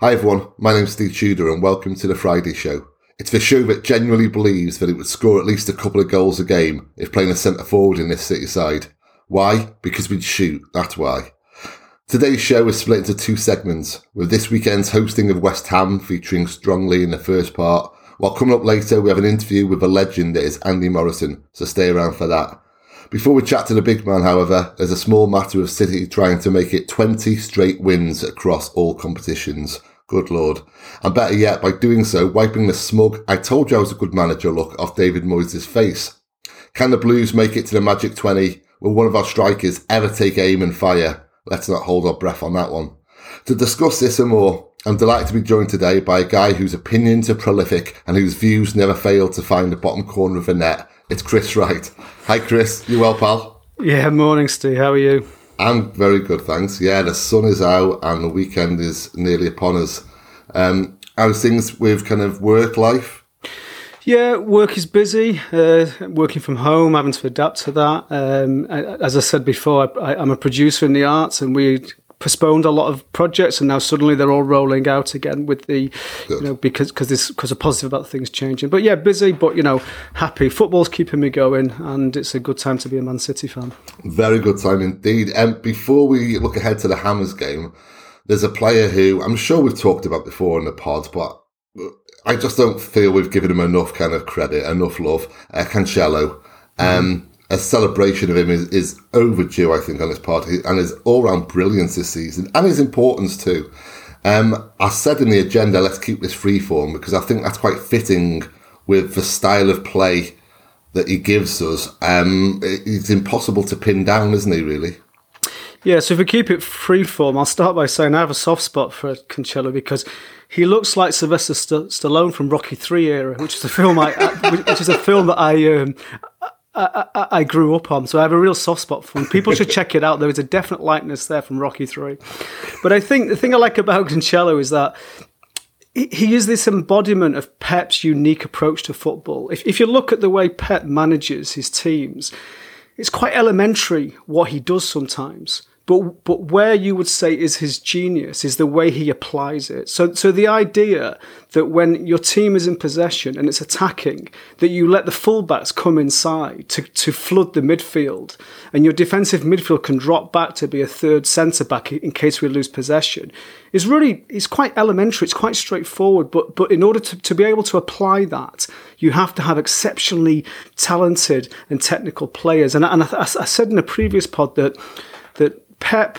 Hi everyone, my name's Steve Tudor and welcome to the Friday Show. It's the show that genuinely believes that it would score at least a couple of goals a game if playing a centre forward in this city side. Why? Because we'd shoot, that's why. Today's show is split into two segments, with this weekend's hosting of West Ham featuring strongly in the first part, while coming up later we have an interview with a legend that is Andy Morrison, so stay around for that. Before we chat to the big man, however, there's a small matter of City trying to make it 20 straight wins across all competitions. Good lord. And better yet, by doing so, wiping the smug, I told you I was a good manager look off David Moyes' face. Can the Blues make it to the Magic 20? Will one of our strikers ever take aim and fire? Let's not hold our breath on that one. To discuss this and more, I'm delighted to be joined today by a guy whose opinions are prolific and whose views never fail to find the bottom corner of the net. It's Chris Wright. Hi, Chris. You well, pal? Yeah, morning, Steve. How are you? I'm very good, thanks. Yeah, the sun is out and the weekend is nearly upon us. Um, how's things with kind of work life? Yeah, work is busy. Uh, working from home, having to adapt to that. Um, as I said before, I, am a producer in the arts, and we postponed a lot of projects, and now suddenly they're all rolling out again with the, Good. you know, because because this because of positive about things changing. But yeah, busy, but you know, happy. Football's keeping me going, and it's a good time to be a Man City fan. Very good time indeed. And um, before we look ahead to the Hammers game, there's a player who I'm sure we've talked about before in the pod, but I just don't feel we've given him enough kind of credit, enough love. Uh, Cancelo, um, a celebration of him is, is overdue, I think, on his part, and his all round brilliance this season, and his importance too. Um, I said in the agenda, let's keep this free form because I think that's quite fitting with the style of play that he gives us. Um, it's impossible to pin down, isn't he, really? Yeah, so if we keep it free form, I'll start by saying I have a soft spot for Cancelo because he looks like Sylvester St- Stallone from Rocky Three era, which is a film I, which is a film that I, um, I, I, I grew up on. So I have a real soft spot for him. People should check it out. There is a definite likeness there from Rocky Three. But I think the thing I like about Cancelo is that he is this embodiment of Pep's unique approach to football. If, if you look at the way Pep manages his teams, it's quite elementary what he does sometimes. But but where you would say is his genius is the way he applies it. So so the idea that when your team is in possession and it's attacking, that you let the fullbacks come inside to, to flood the midfield, and your defensive midfield can drop back to be a third centre back in case we lose possession, is really it's quite elementary. It's quite straightforward. But but in order to, to be able to apply that, you have to have exceptionally talented and technical players. And, and I, I said in a previous pod that that Pep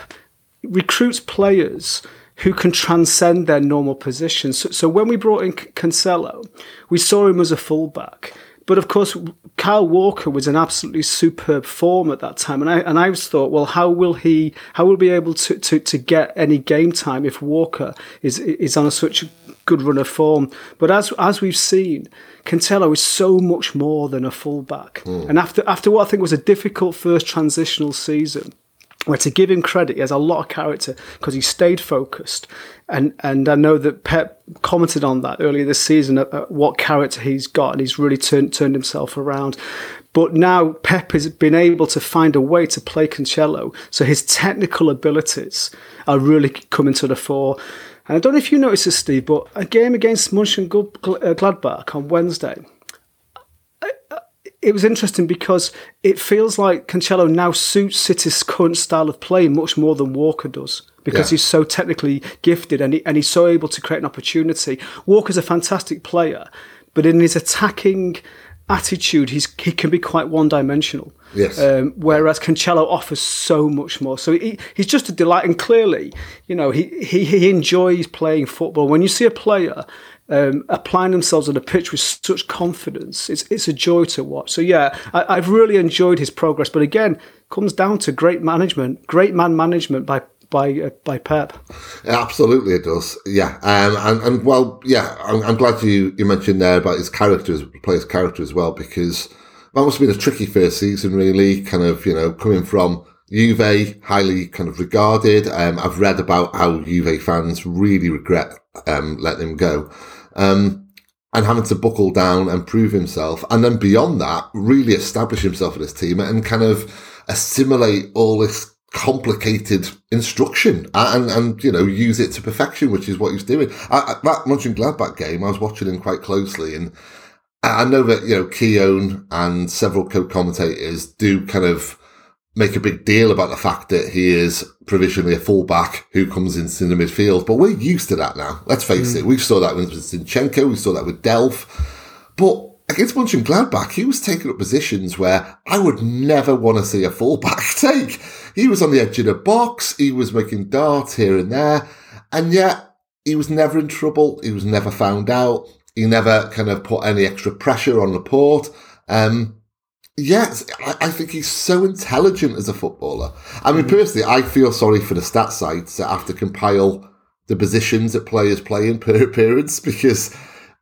recruits players who can transcend their normal positions. So, so, when we brought in Cancelo, we saw him as a fullback. But of course, Kyle Walker was in absolutely superb form at that time, and I and I thought, well, how will he? How will he be able to, to, to get any game time if Walker is is on a, such a good run of form? But as as we've seen, Cancelo is so much more than a fullback, mm. and after after what I think was a difficult first transitional season, where to give him credit, he has a lot of character because he stayed focused. And and I know that Pep commented on that earlier this season at, at what character he's got, and he's really turned turned himself around. But now Pep has been able to find a way to play Cancelo, so his technical abilities are really coming to the fore. And I don't know if you noticed this, Steve, but a game against Mönchengladbach on Wednesday, it was interesting because it feels like Cancelo now suits City's current style of play much more than Walker does because yeah. he's so technically gifted and, he, and he's so able to create an opportunity. Walker's a fantastic player, but in his attacking attitude, he's he can be quite one dimensional. Yes. Um, whereas Cancelo offers so much more. So he, he's just a delight, and clearly, you know, he, he he enjoys playing football. When you see a player um, applying themselves on the pitch with such confidence. It's it's a joy to watch. So yeah, I, have really enjoyed his progress. But again, comes down to great management, great man management by by uh, by Pep. Absolutely, it does. Yeah, um, and and well, yeah, I'm, I'm, glad you you mentioned there about his characters, player's character as well, because that must have been a tricky first season, really. Kind of, you know, coming from. Juve, highly kind of regarded. Um, I've read about how Juve fans really regret um, letting him go um, and having to buckle down and prove himself. And then beyond that, really establish himself in his team and kind of assimilate all this complicated instruction and, and, you know, use it to perfection, which is what he's doing. I, that Mönchengladbach game, I was watching him quite closely and I know that, you know, Keown and several co-commentators do kind of make a big deal about the fact that he is provisionally a fullback who comes into the midfield, but we're used to that now. Let's face mm. it. We saw that with Zinchenko. We saw that with Delph. But against Mönchengladbach, he was taking up positions where I would never want to see a fullback take. He was on the edge of the box. He was making darts here and there. And yet he was never in trouble. He was never found out. He never kind of put any extra pressure on Laporte. Um, yes, I, I, think he's so intelligent as a footballer. I mean, mm. personally, I feel sorry for the stat sites that have to compile the positions that players play in per appearance because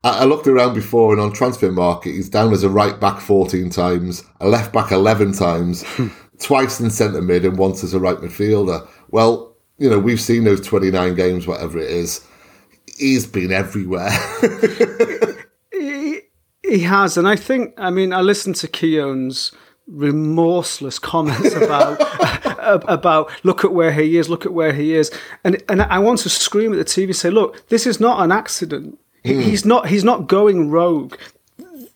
I, looked around before and on Transfermarkt, he's down as a right back 14 times, a left back 11 times, twice in centre mid, and once as a right midfielder. Well, you know, we've seen those 29 games, whatever it is. He's been everywhere. he, has. And I think, I mean, I listened to Keown's remorseless comments about about look at where he is, look at where he is, and and I want to scream at the TV, say, look, this is not an accident. Mm. He's not. He's not going rogue.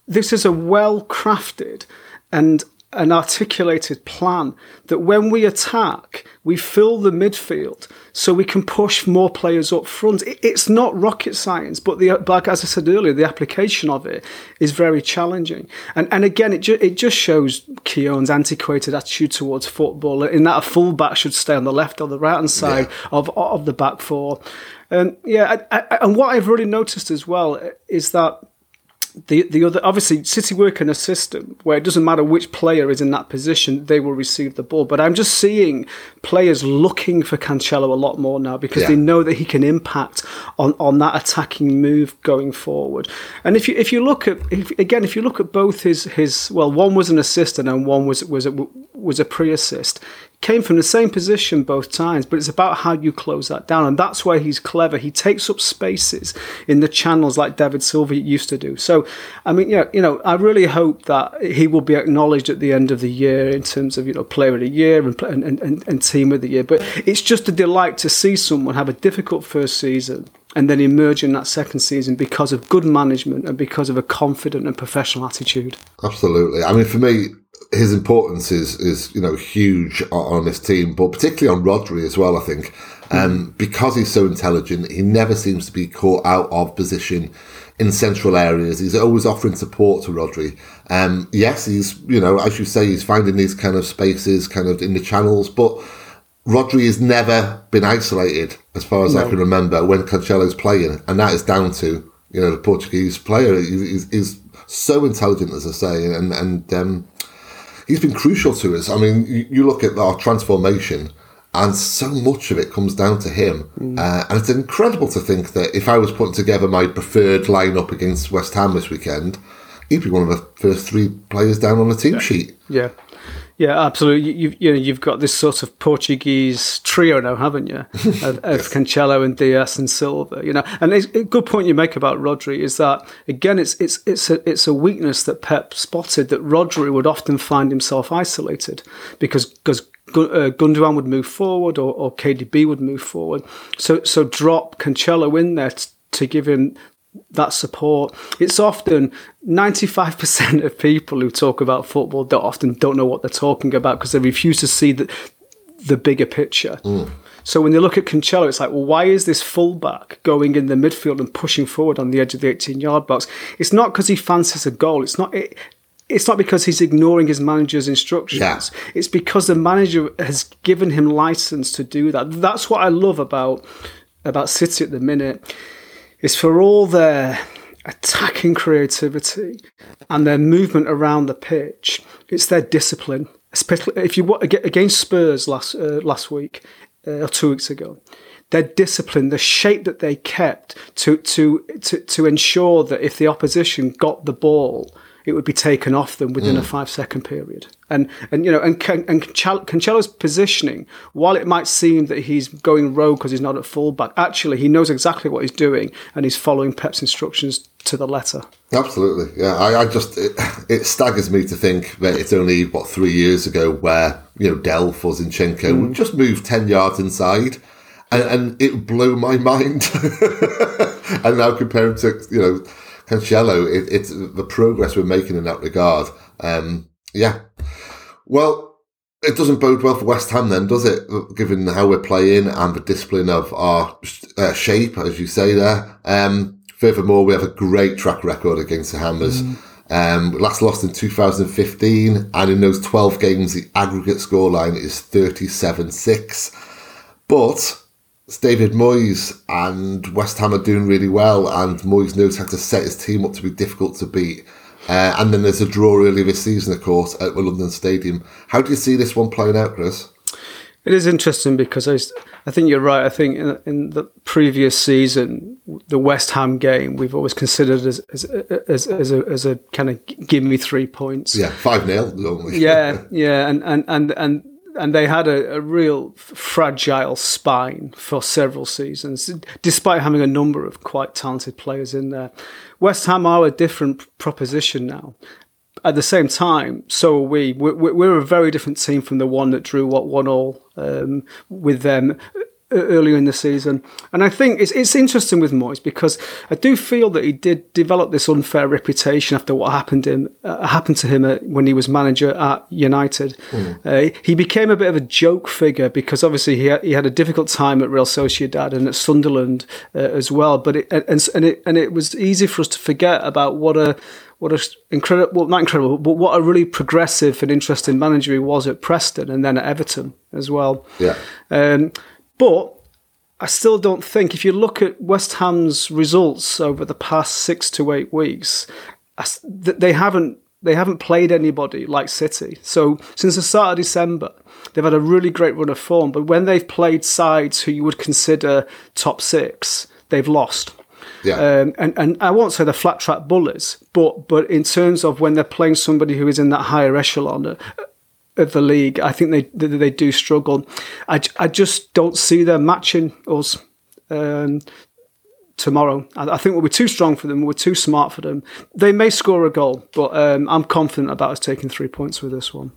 This is a well crafted and an articulated plan that when we attack, we fill the midfield so we can push more players up front. It's not rocket science, but the like as I said earlier, the application of it is very challenging. And and again, it ju- it just shows Keown's antiquated attitude towards football in that a fullback should stay on the left or the right hand side yeah. of of the back four. Um, and yeah, I, I, and what I've really noticed as well is that the the other obviously City work in a system where it doesn't matter which player is in that position, they will receive the ball. But I'm just seeing players looking for Cancelo a lot more now because yeah. they know that he can impact on, on that attacking move going forward. And if you if you look at if, again if you look at both his his well one was an assist and one was was a, was a pre-assist came from the same position both times, but it's about how you close that down. And that's why he's clever. He takes up spaces in the channels like David Silva used to do. So, I mean, yeah, you know, I really hope that he will be acknowledged at the end of the year in terms of, you know, player of the year and, and, and, and team of the year. But it's just a delight to see someone have a difficult first season and then emerge in that second season because of good management and because of a confident and professional attitude. Absolutely. I mean, for me, his importance is is you know huge on, this team, but particularly on Rodri as well. I think, um, because he's so intelligent, he never seems to be caught out of position in central areas. He's always offering support to Rodri. Um, yes, he's you know as you say, he's finding these kind of spaces, kind of in the channels, but. Rodri has never been isolated, as far as no. I can remember, when Cancelo's playing, and that is down to you know the Portuguese player. He's, he's so intelligent, as I say, and and um, he's been crucial to us. I mean, you, you look at our transformation, and so much of it comes down to him. Mm. Uh, and it's incredible to think that if I was putting together my preferred lineup against West Ham this weekend, he'd be one of the first three players down on the team yeah. sheet. Yeah. Yeah, absolutely. You, you know, you've got this sort of Portuguese trio now, haven't you? Of, of yes. Cancelo and Dias and Silva. You know, and a good point you make about Rodri is that again, it's it's it's a it's a weakness that Pep spotted that Rodri would often find himself isolated because because uh, Gundogan would move forward or, or KDB would move forward. So so drop Cancelo in there t- to give him that support. It's often 95% of people who talk about football don't often don't know what they're talking about because they refuse to see the, the bigger picture. Mm. So when they look at Cancelo, it's like, well, why is this fullback going in the midfield and pushing forward on the edge of the 18-yard box? It's not because he fancies a goal. It's not. It, it's not because he's ignoring his manager's instructions. Yeah. It's because the manager has given him license to do that. That's what I love about about City at the minute is for all their attacking creativity and their movement around the pitch, it's their discipline. Especially if you against Spurs last uh, last week uh, or two weeks ago, their discipline, the shape that they kept to to to to ensure that if the opposition got the ball it would be taken off them within a mm. five second period. And and you know and Can, and Cancelo's positioning, while it might seem that he's going rogue because he's not at fullback, actually he knows exactly what he's doing and he's following Pep's instructions to the letter. Absolutely, yeah. I, I just it, it staggers me to think that it's only what three years ago where you know Delph or Zinchenko mm. would just move ten yards inside, and, and it would blow my mind. and now comparing to you know Cancelo, it, it's the progress we're making in that regard. Um, yeah, well. It doesn't bode well for West Ham, then, does it? Given how we're playing and the discipline of our uh, shape, as you say there. Um, Furthermore, we have a great track record against the Hammers. Um, we last lost in 2015, and in those 12 games, the aggregate scoreline is 37 6. But it's David Moyes, and West Ham are doing really well, and Moyes knows how to set his team up to be difficult to beat. Uh, and then there's a draw earlier this season, of course, at the London Stadium. How do you see this one playing out, Chris? It is interesting because I, I think you're right. I think in, in the previous season, the West Ham game, we've always considered as as, as, as, a, as a kind of give me three points. Yeah, 5 0 normally. Yeah, yeah. And, and, and, and, and they had a, a real fragile spine for several seasons, despite having a number of quite talented players in there. West Ham are a different proposition now at the same time, so are we. We're, we're, a very different team from the one that drew what one all um, with them earlier in the season. And I think it's it's interesting with Moyes because I do feel that he did develop this unfair reputation after what happened him uh, happened to him at, when he was manager at United. Mm. Uh, he became a bit of a joke figure because obviously he had, he had a difficult time at Real Sociedad and at Sunderland uh, as well. But it, and and it and it was easy for us to forget about what a what a incredible, well, not incredible, but what a really progressive and interesting manager he was at Preston and then at Everton as well. Yeah. Um, but I still don't think, if you look at West Ham's results over the past six to eight weeks, they haven't they haven't played anybody like City. So since the start of December, they've had a really great run of form. But when they've played sides who you would consider top six, they've lost. Yeah. Um, and, and I won't say they're flat track bullies, but but in terms of when they're playing somebody who is in that higher echelon uh, of the league, I think they they, they do struggle. I, I just don't see them matching us um, tomorrow. I, think we'll be too strong for them. We're too smart for them. They may score a goal, but um, I'm confident about us taking three points with this one.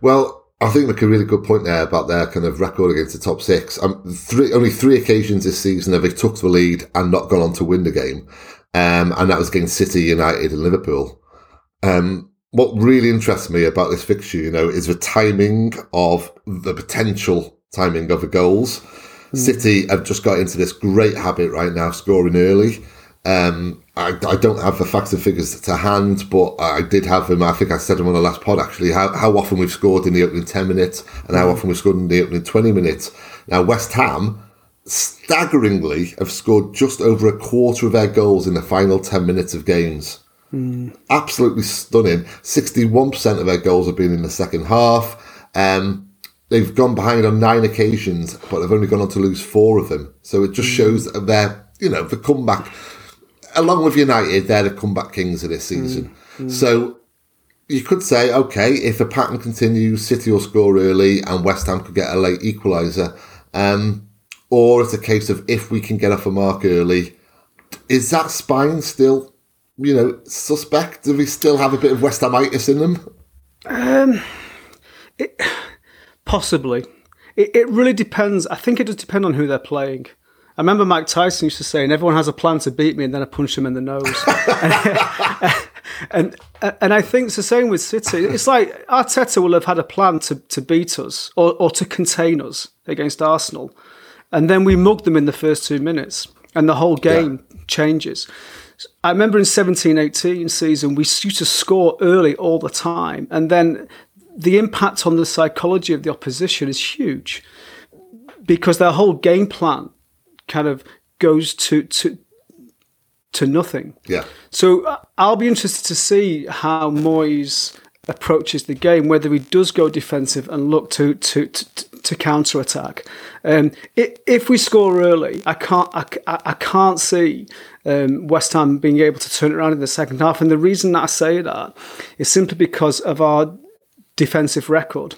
Well, I think make a really good point there about their kind of record against the top six. Um, three, only three occasions this season have they took the lead and not gone on to win the game, um, and that was against City, United, and Liverpool. Um, what really interests me about this fixture, you know, is the timing of the potential timing of the goals. Mm. City have just got into this great habit right now, scoring early. Um, I, I, don't have the facts and figures to hand, but I did have them. I think I said them on the last pod actually. How, how often we've scored in the opening ten minutes and how often we've scored in the opening twenty minutes. Now West Ham staggeringly have scored just over a quarter of their goals in the final ten minutes of games. Mm. Absolutely stunning. Sixty-one percent of their goals have been in the second half. Um, they've gone behind on nine occasions, but they've only gone on to lose four of them. So it just hmm. shows that they're, you know, the comeback along with United, they're the comeback kings of this season. Mm, mm. So you could say, okay, if the pattern continues, City will score early and West Ham could get a late equaliser. Um, or it's a case of if we can get off a mark early, is that spine still, you know, suspect? Do we still have a bit of West Hamitis in them? Um, it, possibly. It, it really depends. I think it does depend on who they're playing. I remember Mike Tyson used to say, and everyone has a plan to beat me, and then I punch him in the nose. and, and, and I think it's the same with City. It's like Arteta will have had a plan to, to beat us or, or to contain us against Arsenal, and then we mug them in the first two minutes, and the whole game yeah. changes. I remember in 17-18 season, we used to score early all the time, and then the impact on the psychology of the opposition is huge because their whole game plan kind of goes to to to nothing. Yeah. So uh, I'll be interested to see how Moyes approaches the game, whether he does go defensive and look to to to, to counter attack. Um, if we score early, I can't I, I can't see um, West Ham being able to turn it around in the second half. And the reason that I say that is simply because of our defensive record.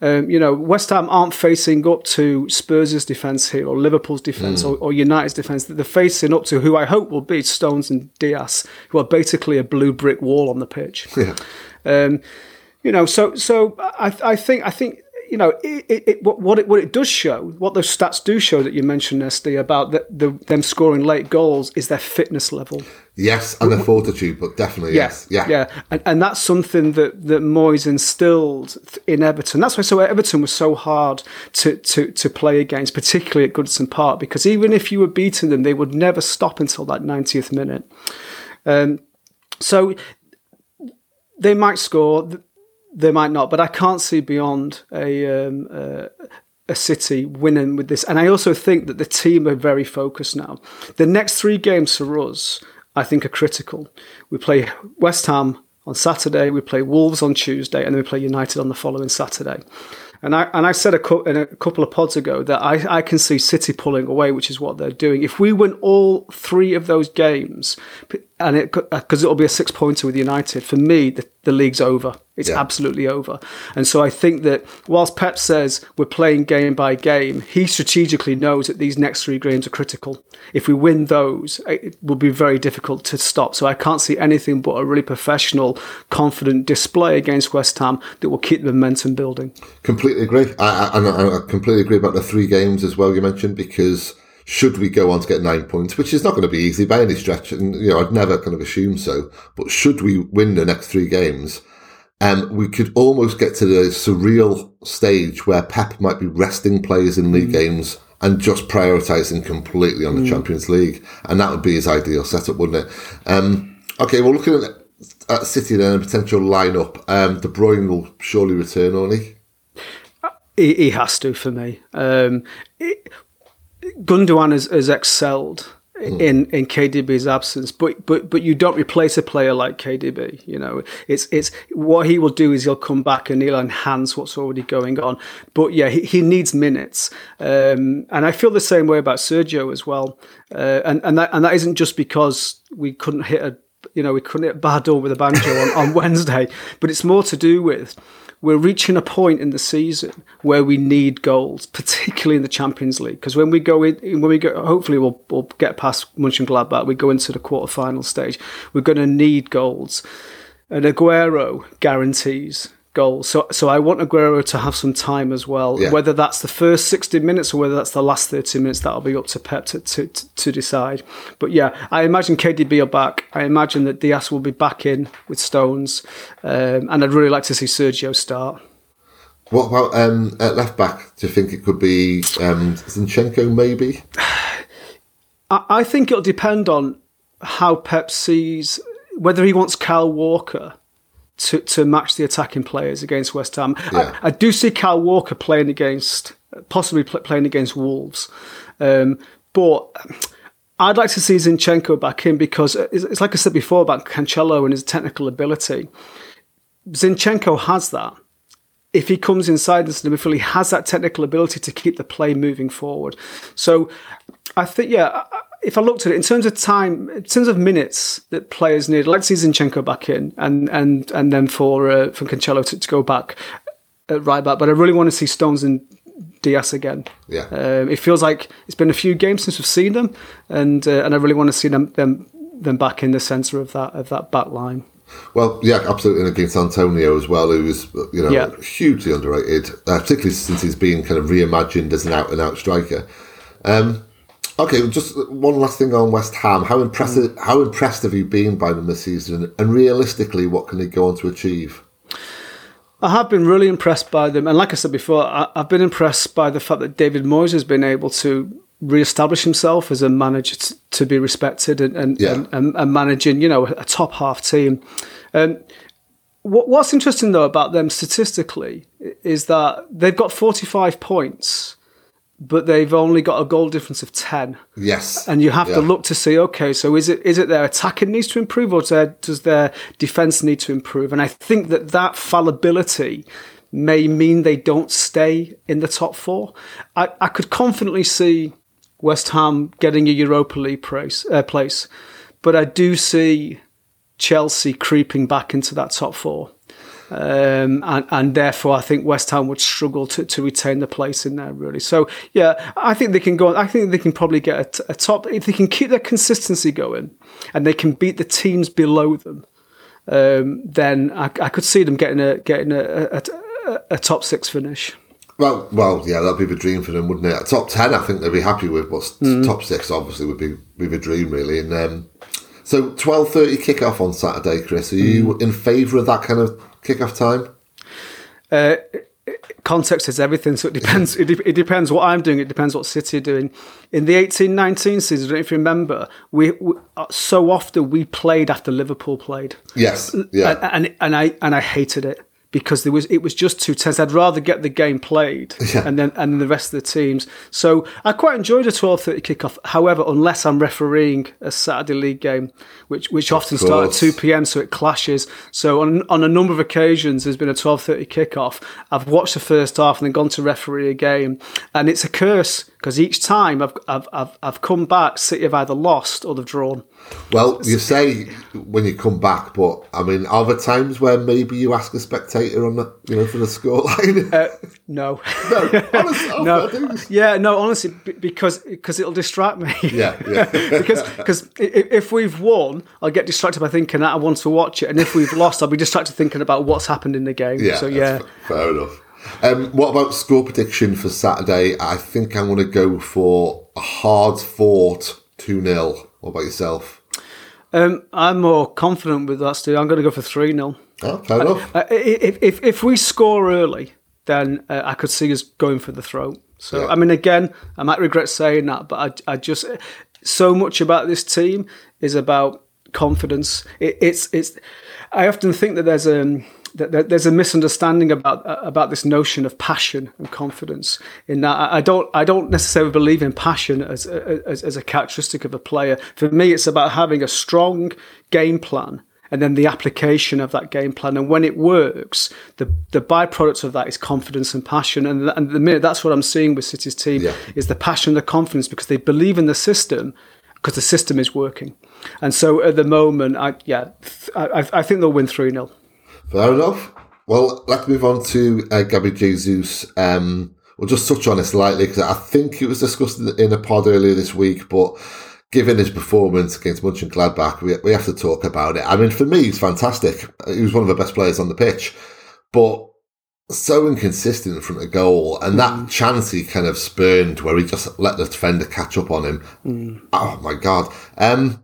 Um, you know, West Ham aren't facing up to Spurs' defence here or Liverpool's defence mm. or, or, United's defence. They're facing up to who I hope will be Stones and Dias, who are basically a blue brick wall on the pitch. Yeah. Um, you know, so so I, I think I think you know, it, it, it, what it what it does show, what those stats do show that you mentioned, Nesty, about the, the, them scoring late goals is their fitness level. Yes, and their fortitude, but definitely yeah, yes, yeah, yeah, and, and that's something that that Moyes instilled in Everton. That's why so Everton was so hard to to to play against, particularly at Goodison Park, because even if you were beating them, they would never stop until that 90th minute. Um, so they might score they might not, but I can't see beyond a um, uh, a City winning with this. And I also think that the team are very focused now. The next three games for us, I think, are critical. We play West Ham on Saturday, we play Wolves on Tuesday, and then we play United on the following Saturday. And I and I said a, co- in a couple of pods ago that I, I can see City pulling away, which is what they're doing. If we win all three of those games, and it because it'll be a six pointer with United, for me the, the league's over. It's yeah. absolutely over. And so I think that whilst Pep says we're playing game by game, he strategically knows that these next three games are critical. If we win those, it will be very difficult to stop. So I can't see anything but a really professional, confident display against West Ham that will keep the momentum building. Completely agree. I, I, I completely agree about the three games as well you mentioned because should we go on to get nine points, which is not going to be easy by any stretch, and you know I'd never kind of assume so. But should we win the next three games, um, we could almost get to the surreal stage where Pep might be resting players in league mm. games and just prioritising completely on the mm. Champions League. And that would be his ideal setup, wouldn't it? Um, okay, well, looking at, at City then, a potential lineup, um, De Bruyne will surely return, only. He, he has to for me. Um, Gundogan has, has excelled mm. in in KDB's absence. But but but you don't replace a player like KDB. You know, it's it's what he will do is he'll come back and he'll enhance what's already going on. But yeah, he, he needs minutes, um, and I feel the same way about Sergio as well. Uh, and and that and that isn't just because we couldn't hit a you know we couldn't hit Bardot with a banjo on, on Wednesday, but it's more to do with we're reaching a point in the season where we need goals, particularly in the Champions League. Because when we go in, when we go, hopefully we'll, we'll get past Mönchengladbach, we go into the quarter-final stage. We're going to need goals, and Aguero guarantees goals. So, so I want Aguero to have some time as well. Yeah. Whether that's the first 60 minutes or whether that's the last 30 minutes, that'll be up to Pep to, to, to decide. But yeah, I imagine KDB are back. I imagine that Dias will be back in with Stones. Um, and I'd really like to see Sergio start. What about um, at left back? Do you think it could be um, Zinchenko maybe? I, I think it'll depend on how Pep sees whether he wants Kyle Walker to, to match the attacking players against West Ham. Yeah. I, I, do see Kyle Walker playing against, possibly playing against Wolves, um, but I'd like to see Zinchenko back in because it's, it's like I said before about Cancelo and his technical ability. Zinchenko has that. If he comes inside the midfield, he has that technical ability to keep the play moving forward. So I think, yeah, if I looked at it in terms of time, in terms of minutes that players need, to see Zinchenko back in, and and and then for uh, for Cancelo to, to go back at right back. But I really want to see Stones and Dias again. Yeah, um, it feels like it's been a few games since we've seen them, and uh, and I really want to see them them them back in the centre of that of that back line. Well, yeah, absolutely. And against Antonio as well, who was you know yeah. hugely underrated, uh, particularly since he's been kind of reimagined as an out and out striker. Um, Okay, just one last thing on West Ham. How impressive? Mm. How impressed have you been by them this season? And realistically, what can they go on to achieve? I have been really impressed by them, and like I said before, I, have been impressed by the fact that David Moyes has been able to re-establish himself as a manager t- to be respected and and, yeah. and, and, and, managing, you know, a top half team. Um, what, what's interesting though about them statistically is that they've got forty-five points but they've only got a goal difference of 10. Yes. And you have yeah. to look to see, okay, so is it is it their attacking needs to improve or does their, defence need to improve? And I think that that fallibility may mean they don't stay in the top four. I, I could confidently see West Ham getting a Europa League place, uh, place, but I do see Chelsea creeping back into that top four. Um, and, and therefore, I think West Ham would struggle to, to retain the place in there, really. So, yeah, I think they can go. I think they can probably get a, a top if they can keep their consistency going, and they can beat the teams below them. Um, then I, I, could see them getting a getting a, a, a, top six finish. Well, well, yeah, that'd be the dream for them, wouldn't it? Top ten, I think they'd be happy with, but mm. top six obviously would be be the dream, really. And um, so, twelve thirty kickoff on Saturday, Chris. Are you mm. in favour of that kind of kickoff time? Uh, context is everything, so it depends. it, de- it, depends what I'm doing. It depends what City are doing. In the eighteen nineteen season, I don't know if you remember, we, we uh, so often we played after Liverpool played. Yes, yeah, and, and, and I and I hated it because there was it was just too tense. I'd rather get the game played yeah. and then and then the rest of the teams. So I quite enjoyed a twelve thirty kickoff. However, unless I'm refereeing a Saturday league game, which which often start at two p.m., so it clashes. So on on a number of occasions, there's been a twelve thirty kickoff. I've watched the first half and then gone to referee a game, and it's a curse because each time I've, I've I've I've come back, City have either lost or they've drawn. Well, you say when you come back, but I mean, are there times where maybe you ask a spectator on the, you know, for the scoreline? Uh, no, no, honestly, no, yeah, no, honestly, because because it'll distract me. Yeah, yeah. because because if we've won, I'll get distracted by thinking that I want to watch it, and if we've lost, I'll be distracted thinking about what's happened in the game. Yeah, so yeah, fair enough. Um, what about score prediction for Saturday? I think I'm going to go for a hard fought 2 0. What about yourself? Um, I'm more confident with that, Steve. I'm going to go for 3 0. Oh, fair enough. Uh, if, if, if we score early, then uh, I could see us going for the throat. So, yeah. I mean, again, I might regret saying that, but I, I just, so much about this team is about confidence. It, it's, it's, I often think that there's a, um, there's a misunderstanding about uh, about this notion of passion and confidence. In that, I don't I don't necessarily believe in passion as, uh, as as a characteristic of a player. For me, it's about having a strong game plan and then the application of that game plan. And when it works, the the byproduct of that is confidence and passion. And, and the minute that's what I'm seeing with City's team yeah. is the passion, the confidence, because they believe in the system, because the system is working. And so at the moment, I yeah, I, I think they'll win three 0 Fair enough. Well, let's move on to uh, Gabby Jesus. Um, we'll just touch on it slightly because I think it was discussed in a pod earlier this week, but given his performance against Mönchengladbach, we, we have to talk about it. I mean, for me, he's fantastic. He was one of the best players on the pitch, but so inconsistent from the goal. And that mm. chance he kind of spurned where he just let the defender catch up on him. Mm. Oh my God. Um,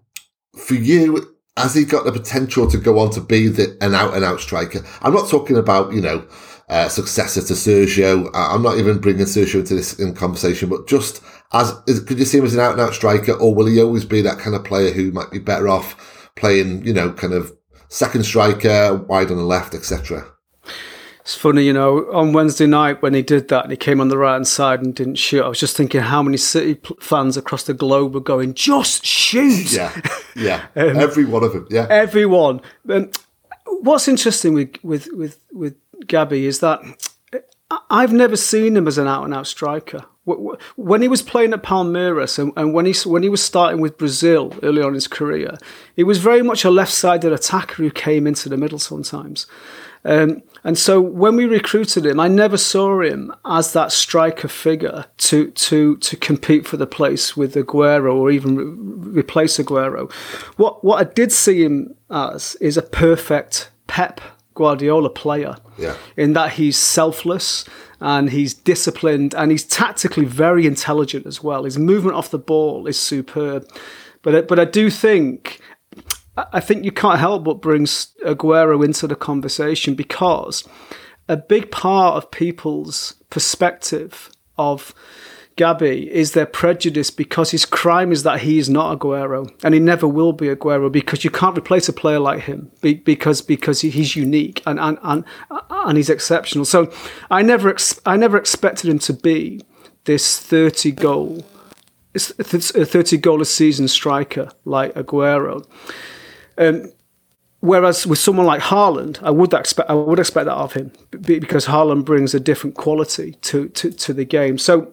for you, has he got the potential to go on to be the, an out and out striker? I'm not talking about, you know, uh, successor to Sergio. I'm not even bringing Sergio into this in conversation, but just as, is, could you see him as an out and out striker or will he always be that kind of player who might be better off playing, you know, kind of second striker, wide on the left, etc.? It's funny, you know, on Wednesday night when he did that and he came on the right hand side and didn't shoot, I was just thinking how many City fans across the globe were going, just shoot! Yeah, yeah. um, Every one of them, yeah. Everyone. Um, what's interesting with, with, with, with Gabby is that I've never seen him as an out and out striker. When he was playing at Palmeiras and, and when he when he was starting with Brazil early on in his career, he was very much a left sided attacker who came into the middle sometimes. Um, and so when we recruited him, I never saw him as that striker figure to to to compete for the place with Aguero or even re- replace Aguero. What what I did see him as is a perfect Pep Guardiola player. Yeah. In that he's selfless and he's disciplined and he's tactically very intelligent as well. His movement off the ball is superb. But but I do think I think you can't help but bring Aguero into the conversation because a big part of people's perspective of Gabby is their prejudice because his crime is that he is not Aguero and he never will be Aguero because you can't replace a player like him because because he's unique and and and, and he's exceptional. So I never ex- I never expected him to be this 30 goal a 30 goal a season striker like Aguero. Um, Whereas with someone like Haaland, I would expect I would expect that of him because Haaland brings a different quality to to, to the game. So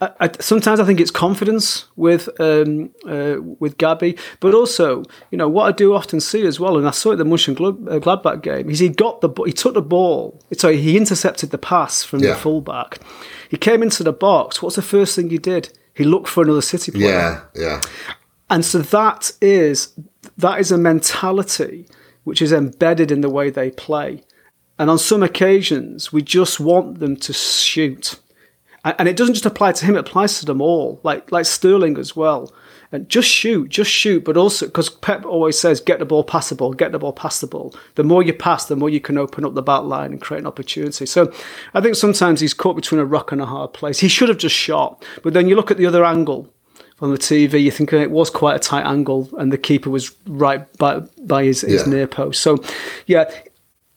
I, sometimes I think it's confidence with um, uh, with Gabby, but also you know what I do often see as well, and I saw it at the Munchen uh, Gladbach game. Is he got the he took the ball, sorry, he intercepted the pass from yeah. the fullback. He came into the box. What's the first thing he did? He looked for another City player. Yeah, yeah. And so that is that is a mentality which is embedded in the way they play. And on some occasions, we just want them to shoot and it doesn't just apply to him; it applies to them all, like like Sterling as well. And just shoot, just shoot, but also because Pep always says, "Get the ball ball, get the ball ball." The more you pass, the more you can open up the back line and create an opportunity. So, I think sometimes he's caught between a rock and a hard place. He should have just shot, but then you look at the other angle on the TV, you think it was quite a tight angle, and the keeper was right by by his, his yeah. near post. So, yeah,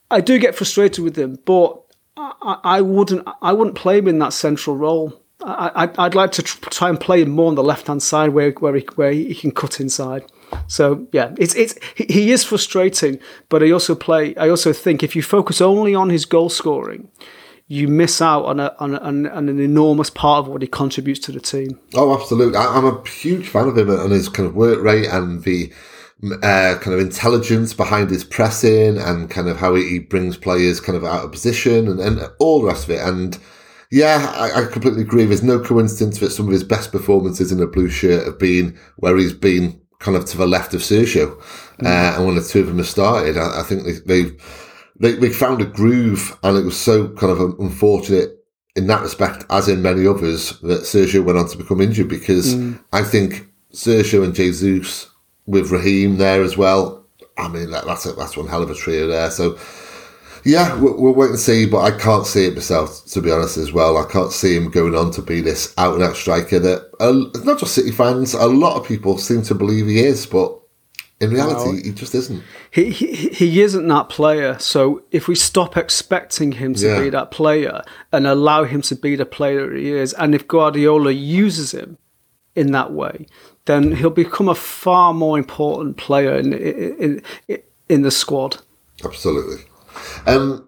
I do get frustrated with him, but I, I wouldn't I wouldn't play him in that central role. I, would like to try and play him more on the left hand side where where he, where he can cut inside. So yeah, it's it's he, he is frustrating, but I also play. I also think if you focus only on his goal scoring, you miss out on, a, on, a, on, an enormous part of what he contributes to the team. Oh, absolutely! I, am a huge fan of him and his kind of work rate and the uh, kind of intelligence behind his pressing and kind of how he brings players kind of out of position and, and all the rest of it. And yeah, I, I, completely agree. There's no coincidence that some of his best performances in a blue shirt have been where he's been kind of to the left of Sergio. Mm. Uh, and when the two of them have started, I, I think they, they've, they, they found a groove and it was so kind of unfortunate in that respect, as in many others, that Sergio went on to become injured because mm. I think Sergio and Jesus with Raheem there as well. I mean, that, that's a, that's one hell of a trio there. So, yeah, we'll, we'll, wait and see. But I can't see it myself, to be honest, as well. I can't see him going on to be this out and out striker that uh, not just City fans, a lot of people seem to believe he is, but. In reality, no, he just isn't. He, he he isn't that player. So if we stop expecting him to yeah. be that player and allow him to be the player he is, and if Guardiola uses him in that way, then he'll become a far more important player in in, in, in the squad. Absolutely. Um,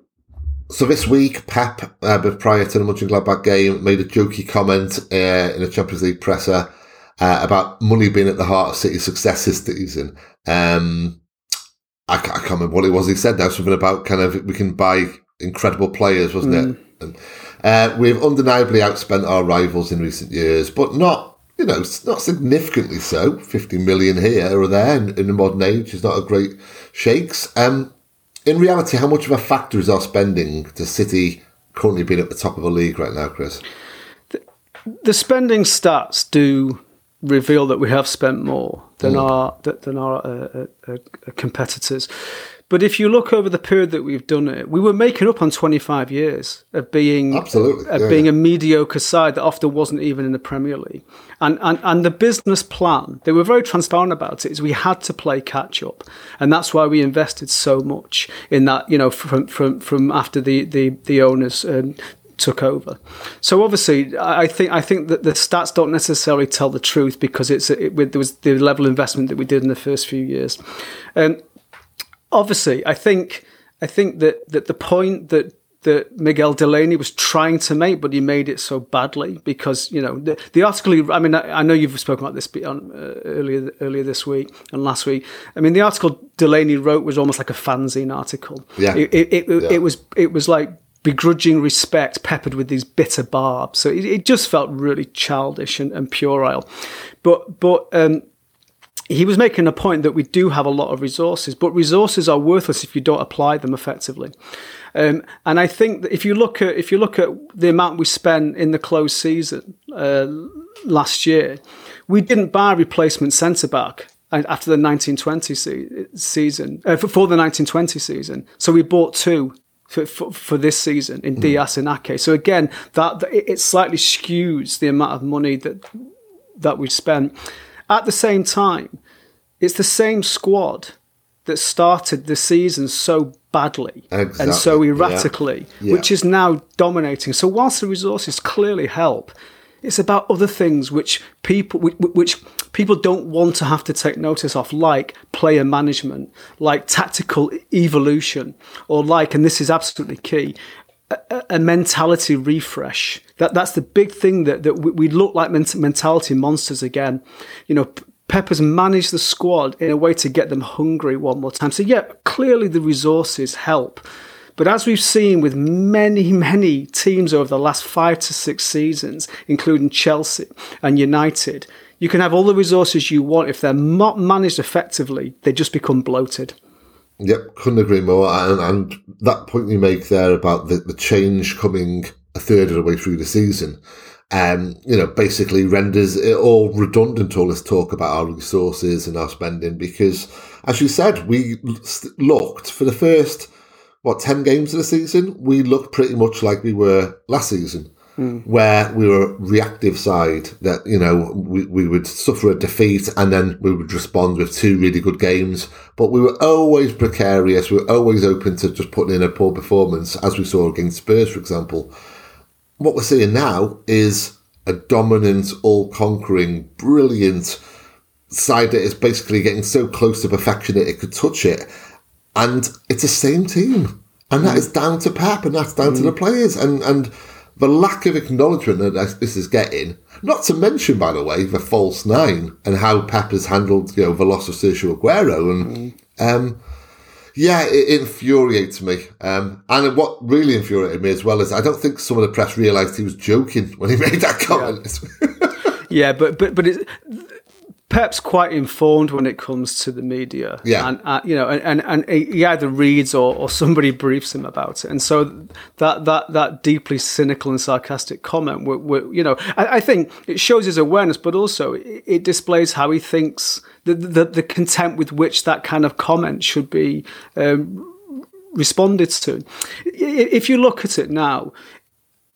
so this week, Pep, uh, prior to the Mönchengladbach game, made a jokey comment uh, in a Champions League presser uh, about money being at the heart of City's success this season. Um, I, I, can't remember what it was he said now. Something about kind of we can buy incredible players, wasn't mm. it? And, uh, we've undeniably outspent our rivals in recent years, but not you know, not significantly so. 50 million here or there in, in the modern age is not a great shakes. Um, in reality, how much of a factor is our spending to City currently being at the top of the league right now, Chris? The, the spending stats do reveal that we have spent more than mm. our than our uh, uh, uh, competitors. But if you look over the period that we've done it, we were making up on 25 years of being absolutely of being a mediocre side that often wasn't even in the Premier League. And, and and the business plan, they were very transparent about it, is we had to play catch up, and that's why we invested so much in that. You know, from from from after the the the owners. Um, took over. So obviously, I think I think that the stats don't necessarily tell the truth because it's it, there was the level of investment that we did in the first few years. Um, obviously, I think I think that that the point that that Miguel Delaney was trying to make, but he made it so badly because you know the, the article. I mean, I, I, know you've spoken about this on, uh, earlier earlier this week and last week. I mean, the article Delaney wrote was almost like a fanzine article. Yeah, it it, it, yeah. it was it was like begrudging respect peppered with these bitter barbs. So it, it just felt really childish and, and puerile. But but um, he was making a point that we do have a lot of resources, but resources are worthless if you don't apply them effectively. Um, and I think that if you look at if you look at the amount we spent in the closed season uh, last year, we didn't buy a replacement centre back after the 1920 se- season uh, for, for, the 1920 season. So we bought two. For, for, for this season in mm. Dias and Ake. So again, that, that it slightly skews the amount of money that that we've spent. At the same time, it's the same squad that started the season so badly exactly. and so erratically, yeah. Yeah. which is now dominating. So whilst the resources clearly help, It's about other things which people which people don't want to have to take notice of, like player management, like tactical evolution, or like, and this is absolutely key, a, mentality refresh. That that's the big thing that that we, look like mentality monsters again. You know, Pep has managed the squad in a way to get them hungry one more time. So yeah, clearly the resources help. But as we've seen with many, many teams over the last five to six seasons, including Chelsea and United, you can have all the resources you want. If they're not managed effectively, they just become bloated. Yep, couldn't agree more. And, and that point you make there about the, the change coming a third of the way through the season, um, you know, basically renders it all redundant, all this talk about our resources and our spending, because as you said, we looked for the first what, 10 games of the season, we looked pretty much like we were last season, mm. where we were a reactive side that, you know, we, we would suffer a defeat and then we would respond with two really good games. But we were always precarious. We were always open to just putting in a poor performance, as we saw against Spurs, for example. What we're seeing now is a dominant, all conquering, brilliant side that is basically getting so close to perfection that it could touch it and it's the same team, and that mm. down to Pep, and that's down mm. to the mm. players, and and the lack of acknowledgement that this is getting. Not to mention, by the way, the false nine and how Pep has handled you know the loss of Sergio Aguero, and mm. um, yeah, it, infuriates me. Um, and what really infuriated me as well is I don't think some of the press realised he was joking when he made that comment. Yeah, yeah but but but it, Pep's quite informed when it comes to the media. Yeah. And, uh, you know, and, and, and, he either reads or, or somebody briefs him about it. And so that, that, that deeply cynical and sarcastic comment, we're, we're, you know, I, I, think it shows his awareness, but also it, it displays how he thinks the, the, the, contempt with which that kind of comment should be um, responded to. If you look at it now,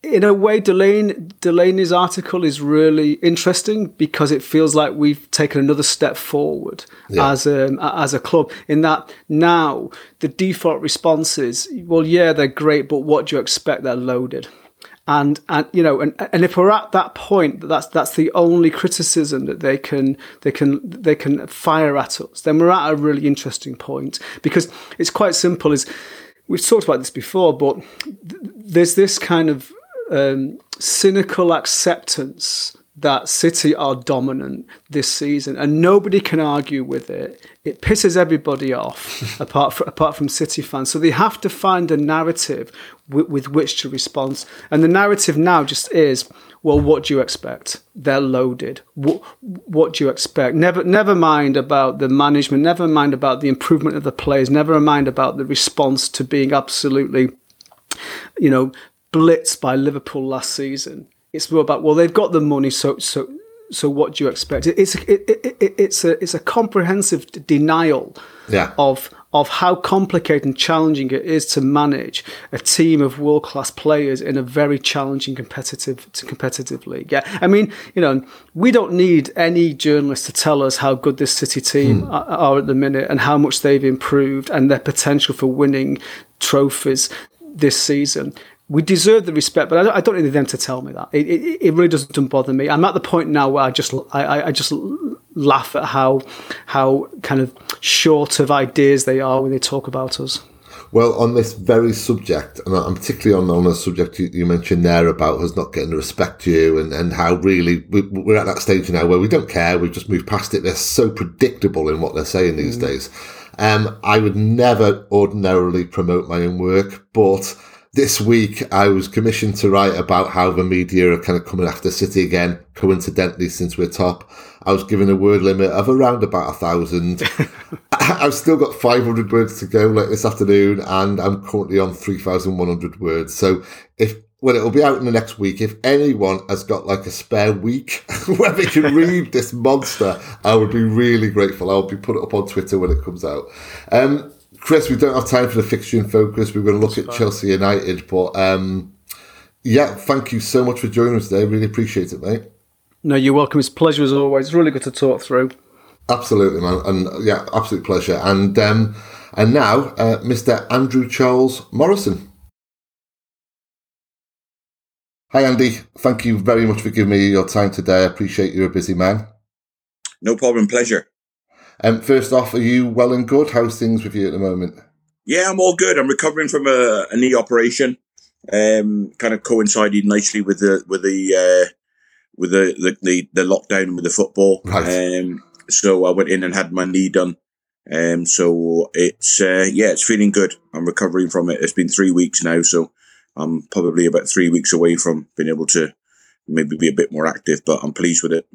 in a way, Delaney, Delaney's article is really interesting because it feels like we've taken another step forward yeah. as a as a club. In that now the default response is, well, yeah, they're great, but what do you expect? They're loaded. And, and you know and, and if we're at that point that's that's the only criticism that they can they can they can fire at us then we're at a really interesting point because it's quite simple is we've talked about this before but th- there's this kind of um, cynical acceptance that City are dominant this season, and nobody can argue with it. It pisses everybody off, apart from, apart from City fans. So they have to find a narrative with, with which to respond. And the narrative now just is, well, what do you expect? They're loaded. What, what do you expect? Never, never mind about the management. Never mind about the improvement of the players. Never mind about the response to being absolutely you know, blitzed by Liverpool last season. It's more about well, they've got the money, so so so what do you expect? It's it, it, it, it's a it's a comprehensive denial yeah. of of how complicated and challenging it is to manage a team of world class players in a very challenging competitive competitive league. Yeah, I mean, you know, we don't need any journalist to tell us how good this City team mm. are, are at the minute and how much they've improved and their potential for winning trophies this season we deserve the respect, but I don't, I don't, need them to tell me that. It, it, it, really doesn't bother me. I'm at the point now where I just I, I just laugh at how how kind of short of ideas they are when they talk about us. Well, on this very subject, and I'm particularly on, on a subject you, you, mentioned there about us not getting the respect due and, and how really we, are at that stage now where we don't care, we've just moved past it. They're so predictable in what they're saying these mm. days. Um, I would never ordinarily promote my own work, but this week I was commissioned to write about how the media are kind of coming after City again, coincidentally, since we're top. I was given a word limit of around about a thousand. I've still got 500 words to go like this afternoon, and I'm currently on 3,100 words. So if well, it'll be out in the next week. If anyone has got like a spare week where they can read this monster, I would be really grateful. I'll be put it up on Twitter when it comes out. Um, Chris, we don't have time for the fixture in focus. We're going to look That's at fine. Chelsea United, but um, yeah, thank you so much for joining us today. Really appreciate it, mate. No, you're welcome. It's a pleasure as always. Really good to talk through. Absolutely, man, and yeah, absolute pleasure. And um, and now, uh, Mr. Andrew Charles Morrison. Hi, Andy. Thank you very much for giving me your time today. I appreciate you're a busy man. No problem. Pleasure. Um, first off, are you well and good? How's things with you at the moment? Yeah, I'm all good. I'm recovering from a, a knee operation. Um, kind of coincided nicely with the with the uh, with the, the, the the lockdown with the football. Right. Um, so I went in and had my knee done. Um, so it's uh, yeah, it's feeling good. I'm recovering from it. It's been three weeks now, so I'm probably about three weeks away from being able to maybe be a bit more active. But I'm pleased with it.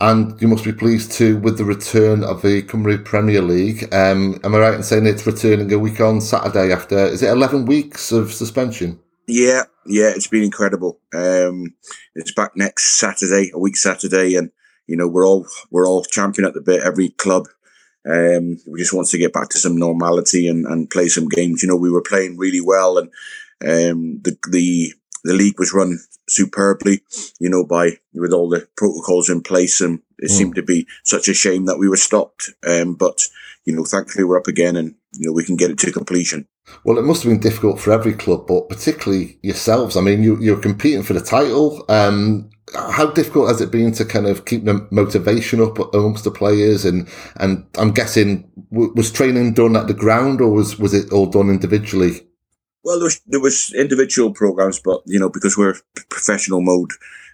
And you must be pleased too with the return of the Cymru Premier League. Um, am I right in saying it's returning a week on Saturday after, is it 11 weeks of suspension? Yeah, yeah, it's been incredible. Um, it's back next Saturday, a week Saturday, and you know we're all we're all champion at the bit. Every club, um, we just want to get back to some normality and, and play some games. You know, we were playing really well, and um, the the the league was run superbly, you know, by with all the protocols in place, and it mm. seemed to be such a shame that we were stopped. Um, but you know, thankfully we're up again, and you know we can get it to completion. Well, it must have been difficult for every club, but particularly yourselves. I mean, you, you're competing for the title. Um, how difficult has it been to kind of keep the motivation up amongst the players? And and I'm guessing was training done at the ground, or was was it all done individually? Well, there was, there was individual programs, but you know, because we're professional mode,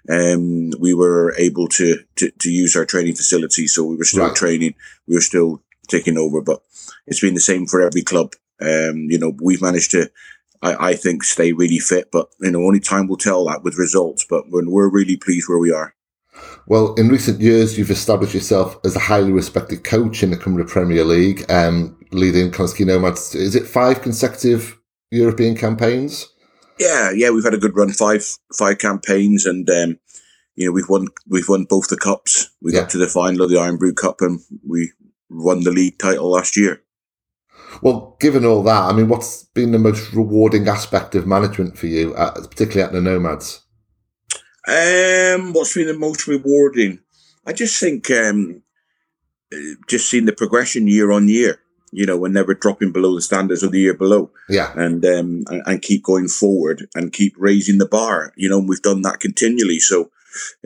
um, we were able to, to, to use our training facilities. So we were still right. training, we were still taking over, but it's been the same for every club. Um, you know, we've managed to, I, I think, stay really fit, but you know, only time will tell that with results. But when we're really pleased where we are. Well, in recent years, you've established yourself as a highly respected coach in the Cymru Premier League, um, leading Connah's Quay Nomads. Is it five consecutive European campaigns? Yeah, yeah, we've had a good run, five five campaigns, and um, you know we've won we've won both the cups. We yeah. got to the final of the Irn-Bru Cup, and we won the league title last year. Well, given all that, I mean, what's been the most rewarding aspect of management for you, at, particularly at the Nomads? Um, what's been the most rewarding? I just think um, just seeing the progression year on year you know, we're never dropping below the standards of the year below. Yeah. And, um, and, and, keep going forward and keep raising the bar, you know, we've done that continually. So,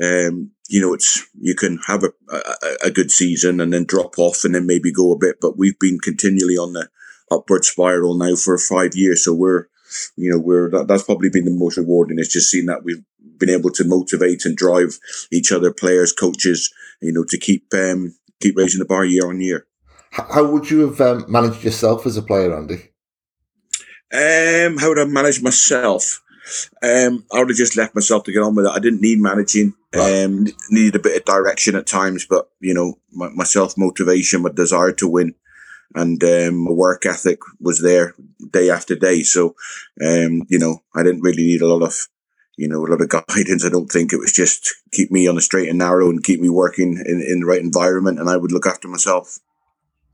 um, you know, it's, you can have a, a, a, good season and then drop off and then maybe go a bit, but we've been continually on the upward spiral now for five years. So we're, you know, we're, that, that's probably been the most rewarding. It's just seeing that we've been able to motivate and drive each other, players, coaches, you know, to keep, um, keep raising the bar year on year. How would you have um, managed yourself as a player, Andy? Um, how would I manage myself? Um, I would have just left myself to get on with it. I didn't need managing. Right. Um, needed a bit of direction at times, but you know, my, my self motivation, my desire to win, and um, my work ethic was there day after day. So, um, you know, I didn't really need a lot of, you know, a lot of guidance. I don't think it was just keep me on the straight and narrow and keep me working in, in the right environment, and I would look after myself.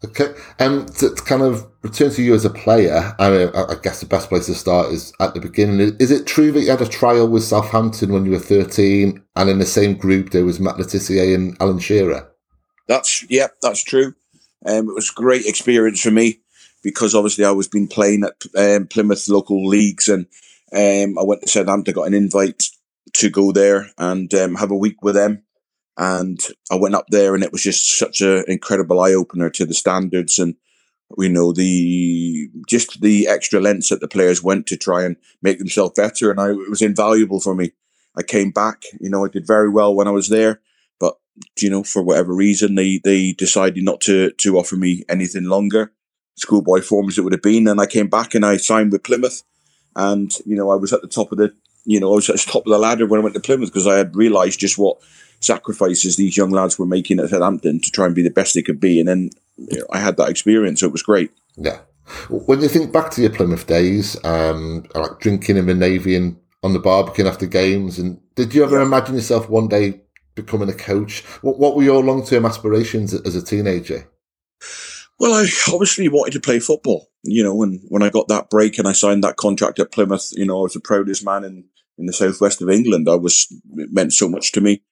Okay, and um, to, kind of return to you as a player, I, mean, I guess the best place to start is at the beginning. Is it true that you had a trial with Southampton when you were 13 and in the same group there was Matt Le Tissier and Alan Shearer? That's, yeah, that's true. Um, it was a great experience for me because obviously I was been playing at um, Plymouth local leagues and um, I went to Southampton, got an invite to go there and um, have a week with them. And I went up there and it was just such an incredible eye opener to the standards and, you know, the, just the extra lengths that the players went to try and make themselves better. And I, it was invaluable for me. I came back, you know, I did very well when I was there, but, you know, for whatever reason, they, they decided not to, to offer me anything longer. Schoolboy forms it would have been. And I came back and I signed with Plymouth. And, you know, I was at the top of the, you know, I was at the top of the ladder when I went to Plymouth because I had realised just what sacrifices these young lads were making at Southampton to try and be the best they could be. And then you know, I had that experience, so it was great. Yeah. When you think back to your Plymouth days, um, like drinking in the Navy and on the barbecue after games, and did you ever yeah. imagine yourself one day becoming a coach? What, what were your long term aspirations as a teenager? Well, I obviously wanted to play football, you know, and when I got that break and I signed that contract at Plymouth, you know, I was the proudest man in, in the southwest of England. I was, it meant so much to me.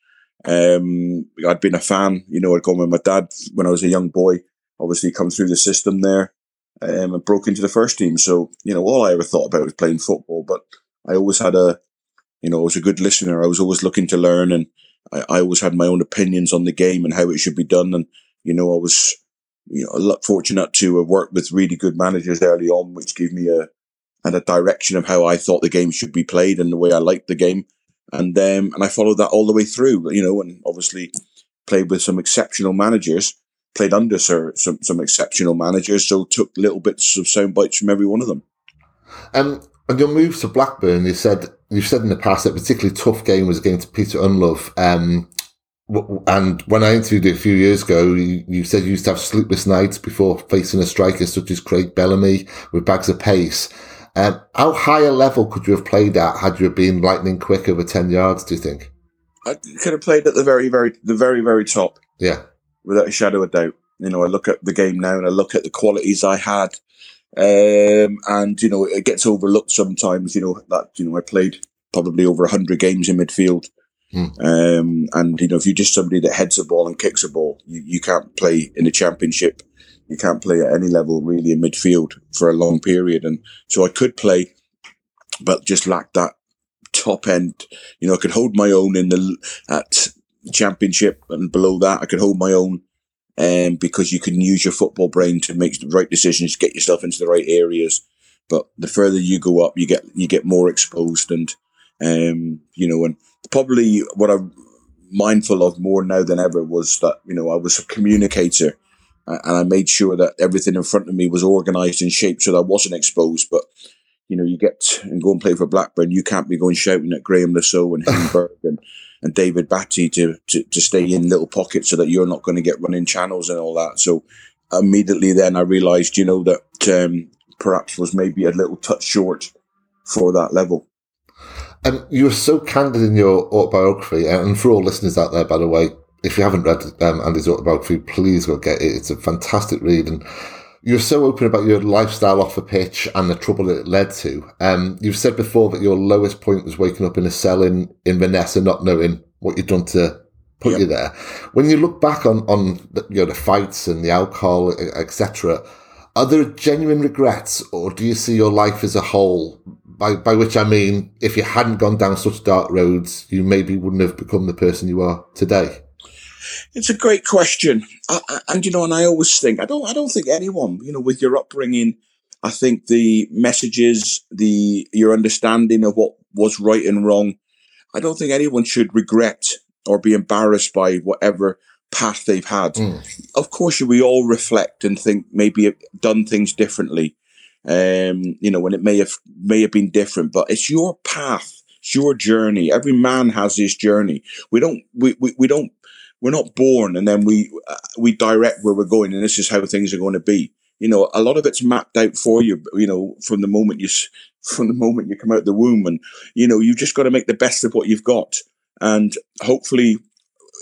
Um, I'd been a fan, you know, I'd gone with my dad when I was a young boy, obviously come through the system there, um, and broke into the first team. So, you know, all I ever thought about was playing football, but I always had a, You know, I was a good listener. I was always looking to learn, and I, I always had my own opinions on the game and how it should be done. And you know, I was you know a lot fortunate to have worked with really good managers early on, which gave me a and a direction of how I thought the game should be played and the way I liked the game. And um, and I followed that all the way through, you know, and obviously played with some exceptional managers, played under sir, some, some exceptional managers, so took little bits of sound bites from every one of them. Um, your move to Blackburn, you said you've said in the past that particularly tough game was against Peter Ndlovu. Um, and when I interviewed you a few years ago, you, you, said you used to have sleepless nights before facing a striker such as Craig Bellamy with bags of pace. Um, how high a level could you have played at had you been lightning quick over 10 yards, do you think? I could have played at the very, very, the very, very top. Yeah. Without a shadow of doubt. You know, I look at the game now and I look at the qualities I had um, and, you know, it gets overlooked sometimes, you know, that, you know, I played probably over 100 games in midfield. Hmm. Um, and, you know, if you're just somebody that heads a ball and kicks a ball, you, you can't play in the championship. You can't play at any level really in midfield for a long period. And so I could play, but just lacked that top end. You know, I could hold my own in the, at championship and below that. I could hold my own um, because you can use your football brain to make the right decisions, get yourself into the right areas. But the further you go up, you get you get more exposed, and um, you know, and probably what I'm mindful of more now than ever was that you know I was a communicator, and I made sure that everything in front of me was organised and shaped so that I wasn't exposed. But you know, you get and go and play for Blackburn, you can't be going shouting at Graham Saux and Henning Berg and and David Batty to, to, to stay in little pockets so that you're not going to get running channels and all that. So immediately then I realized, you know, that um, perhaps was maybe a little touch short for that level. And you were so candid in your autobiography, and for all listeners out there, by the way, if you haven't read um, Andy's autobiography, please go get it. It's a fantastic read, and you're so open about your lifestyle off the pitch and the trouble it led to. Um, you've said before that your lowest point was waking up in a cell in, in Vanessa, not knowing what you'd done to put yep. you there. When you look back on, on the, you know, the fights and the alcohol, etc., are there genuine regrets or do you see your life as a whole? By, by which I mean, if you hadn't gone down such dark roads, you maybe wouldn't have become the person you are today. It's a great question, I, I, and you know, and I always think I don't, I don't think anyone, you know, with your upbringing, I think the messages, the your understanding of what was right and wrong, I don't think anyone should regret or be embarrassed by whatever path they've had. Mm. Of course, we all reflect and think maybe done things differently, um, you know, when it may have may have been different, but it's your path, it's your journey. Every man has his journey. We don't we, we, we don't we're not born and then we uh, we direct where we're going and this is how things are going to be. You know a lot of it's mapped out for you you know from the moment you from the moment you come out the womb and you know you've just got to make the best of what you've got. And hopefully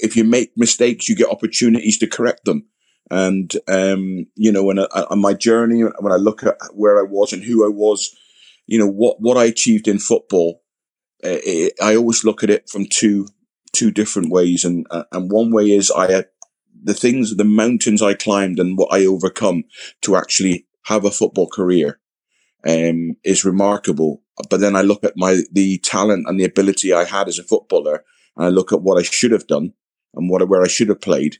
if you make mistakes you get opportunities to correct them. And um you know when I, on my journey when i look at where i was and who i was you know what what i achieved in football uh, it, i always look at it from two two different ways, and uh, and one way is I had the things, the mountains I climbed, and what I overcome to actually have a football career, um, is remarkable. But then I look at my the talent and the ability I had as a footballer, and I look at what I should have done and what where I should have played,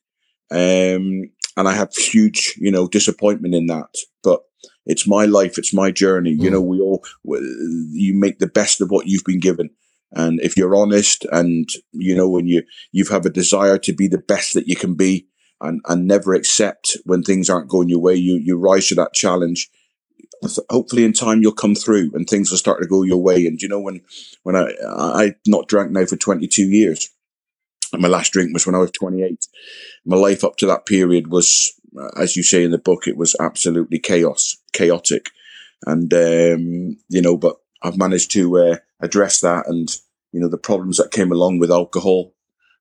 um, and I have huge, you know, disappointment in that. But it's my life, it's my journey. Mm. You know, we all you make the best of what you've been given. And if you're honest and, you know, when you, you have a desire to be the best that you can be and, and never accept when things aren't going your way, you, you rise to that challenge. Hopefully in time you'll come through and things will start to go your way. And you know, when, when I, I not drank now for 22 years and my last drink was when I was 28. My life up to that period was, as you say in the book, it was absolutely chaos, chaotic. And, um, you know, but I've managed to uh, address that, and you know the problems that came along with alcohol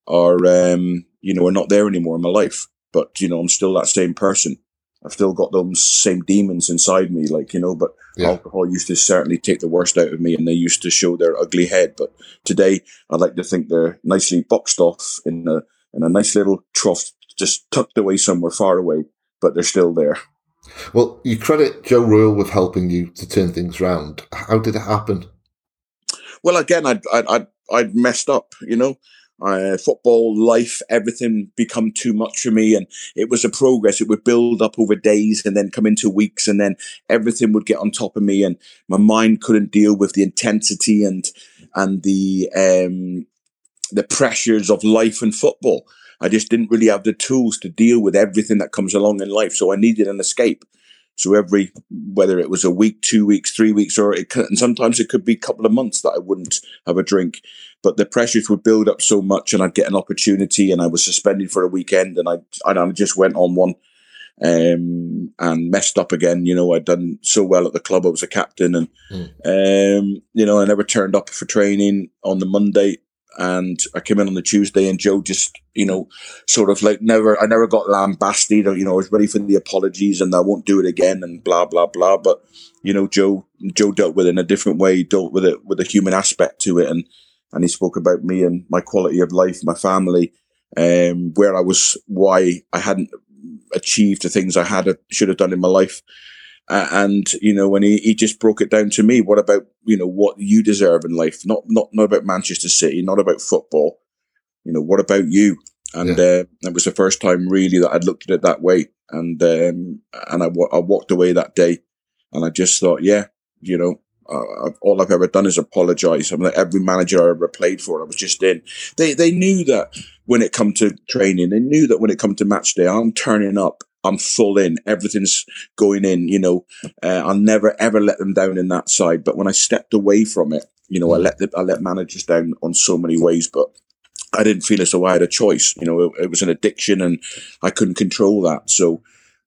are um, you know are not there anymore in my life. But you know I'm still that same person. I've still got those same demons inside me, like you know. But yeah. alcohol used to certainly take the worst out of me, and they used to show their ugly head. But today, I like to think they're nicely boxed off in a in a nice little trough, just tucked away somewhere far away. But they're still there. Well, you credit Joe Royle with helping you to turn things around. How did it happen? Well, again, I'd, I'd, I'd, messed up, you know. Uh, football, life, everything become too much for me. And it was a progress. It would build up over days and then come into weeks and then everything would get on top of me and my mind couldn't deal with the intensity and, and the, um, the pressures of life and football. I just didn't really have the tools to deal with everything that comes along in life. So I needed an escape. So every, whether it was a week, two weeks, three weeks, or it could, and sometimes it could be a couple of months that I wouldn't have a drink. But the pressures would build up so much, and I'd get an opportunity, and I was suspended for a weekend, and I, and I just went on one, um, and messed up again. You know, I'd done so well at the club; I was a captain, and mm. um, you know, I never turned up for training on the Monday and I came in on the Tuesday, and Joe just, you know, sort of like never, I never got lambasted, or you know, I was ready for the apologies, and I won't do it again, and blah blah blah. But you know, Joe, Joe dealt with it in a different way, dealt with it with a human aspect to it, and and he spoke about me and my quality of life, my family, um, where I was, why I hadn't achieved the things I had should have done in my life. Uh, and you know, when he, he just broke it down to me, what about you know what you deserve in life? Not not not about Manchester City, not about football. You know, what about you? And yeah. uh, it was the first time really that I'd looked at it that way. And um, and I, I walked away that day, and I just thought, yeah, you know, uh, all I've ever done is apologize. I mean, like every manager I ever played for, I was just in. They they knew that when it come to training, they knew that when it come to match day, I'm turning up I'm full in. Everything's going in. You know, uh, I'll never ever let them down in that side. But when I stepped away from it, you know, I mm. let the, I let managers down on so many ways. But I didn't feel as though I had a choice. You know, it, it was an addiction, and I couldn't control that. So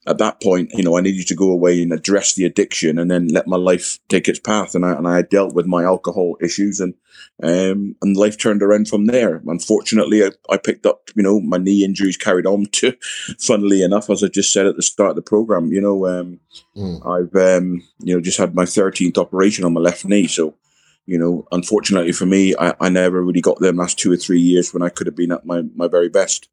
at that point, you know, I needed to go away and address the addiction and then let my life take its path. And I, and I dealt with my alcohol issues and, um, and life turned around from there. Unfortunately, I, I picked up, you know, my knee injuries carried on to, funnily enough, as I just said at the start of the program, you know, um, mm. I've, um, you know, just had my 13th operation on my left knee. So, you know, unfortunately for me, I, I never really got them last two or three years when I could have been at my, my very best.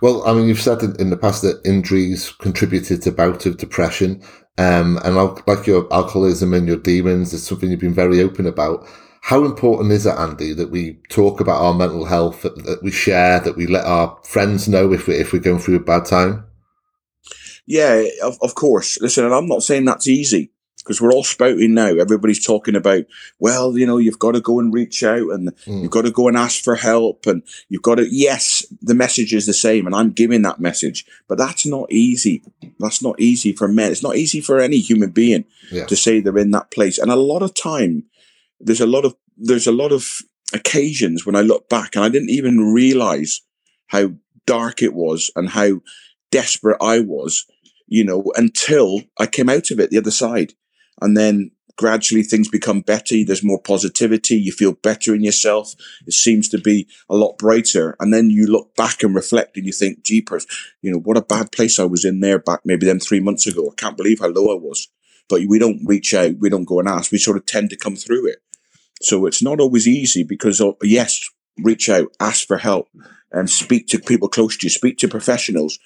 Well, I mean, you've said in the past that injuries contributed to bouts of depression, um, and like your alcoholism and your demons, it's something you've been very open about. How important is it, Andy, that we talk about our mental health, that, that we share, that we let our friends know if we if we're going through a bad time? Yeah, of, of course. Listen, and I'm not saying that's easy because we're all spouting now. Everybody's talking about, well, you know, you've got to go and reach out and mm. you've got to go and ask for help and you've got to, yes, the message is the same and I'm giving that message, but that's not easy. That's not easy for men. It's not easy for any human being yeah. to say they're in that place. And a lot of time, there's a lot of, there's a lot of occasions when I look back and I didn't even realize how dark it was and how desperate I was you know, until I came out of it the other side. And then gradually things become better. There's more positivity. You feel better in yourself. It seems to be a lot brighter. And then you look back and reflect and you think, jeepers, you know, what a bad place I was in there back maybe then three months ago. I can't believe how low I was. But we don't reach out. We don't go and ask. We sort of tend to come through it. So it's not always easy because, oh, yes, reach out, ask for help and speak to people close to you, speak to professionals.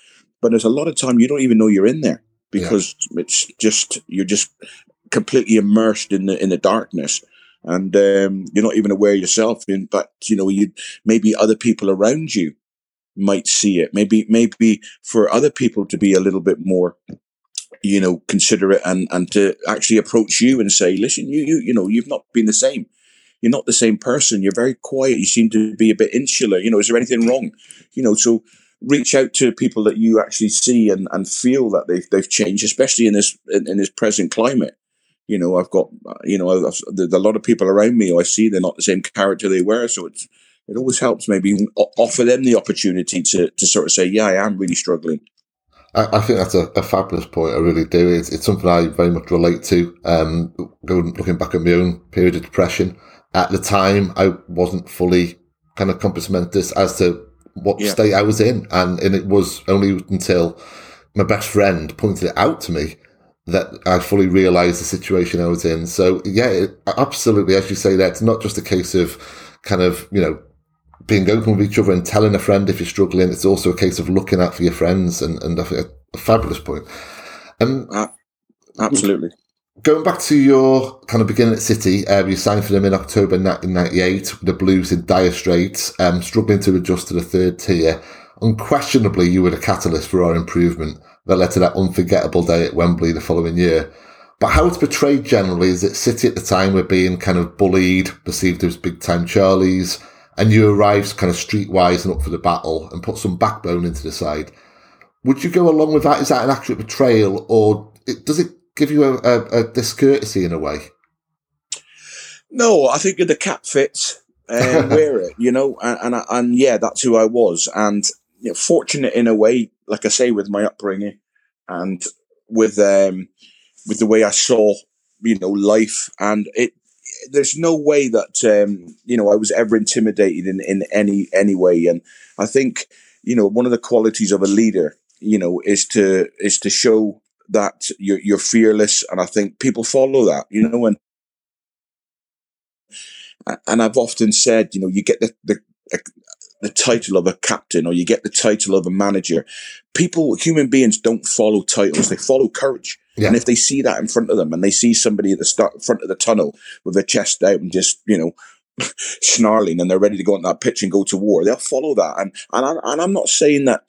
But there's a lot of time you don't even know you're in there because yeah. it's just, you're just completely immersed in the in the darkness and um, you're not even aware yourself. In you know, you maybe other people around you might see it. Maybe maybe for other people to be a little bit more, you know, considerate and and to actually approach you and say, listen, you you you know, you've not been the same. You're not the same person. You're very quiet. You seem to be a bit insular. You know, is there anything wrong? You know, so reach out to people that you actually see and, and feel that they've they've changed, especially in this in, in this present climate you know, I've got, you know, I've, there's a lot of people around me who I see they're not the same character they were. So it's, it always helps maybe offer them the opportunity to, to sort of say, yeah, I am really struggling. I, I think that's a, a, fabulous point. I really do. It's, it's something I very much relate to. Um, going, looking back at my own period of depression, at the time, I wasn't fully kind of compass as to what yeah. state I was in. And, and it was only until my best friend pointed it out to me that I fully realised the situation I was in. So yeah, it, absolutely, as you say, that it's not just a case of kind of you know being open with each other and telling a friend if you're struggling. It's also a case of looking out for your friends, and and a, a fabulous point. Um, uh, absolutely. Going back to your kind of beginning at City, uh, you signed for them in October 1998 with the Blues in dire straits, um, struggling to adjust to the third tier. Unquestionably, you were the catalyst for our improvement that led to that unforgettable day at Wembley the following year. But how it's portrayed generally is that City at the time were being kind of bullied, perceived as big time Charlies, and you arrived kind of streetwise and up for the battle and put some backbone into the side. Would you go along with that? Is that an accurate portrayal, or does it give you a, a, a discourtesy in a way? No, I think the cap fits. and wear it, you know, and, and and yeah, that's who I was, and you know, fortunate in a way, like I say, with my upbringing, and with um, with the way I saw, you know, life, and it. There's no way that um, you know I was ever intimidated in in any any way, and I think you know one of the qualities of a leader, you know, is to is to show that you're, you're fearless, and I think people follow that. You know, and and I've often said, you know, you get the the the title of a captain or you get the title of a manager. People, human beings, don't follow titles; they follow courage. Yeah. And if they see that in front of them, and they see somebody at the start front of the tunnel with their chest out and just you know snarling, and they're ready to go on that pitch and go to war, they'll follow that. And and, I, and I'm not saying that.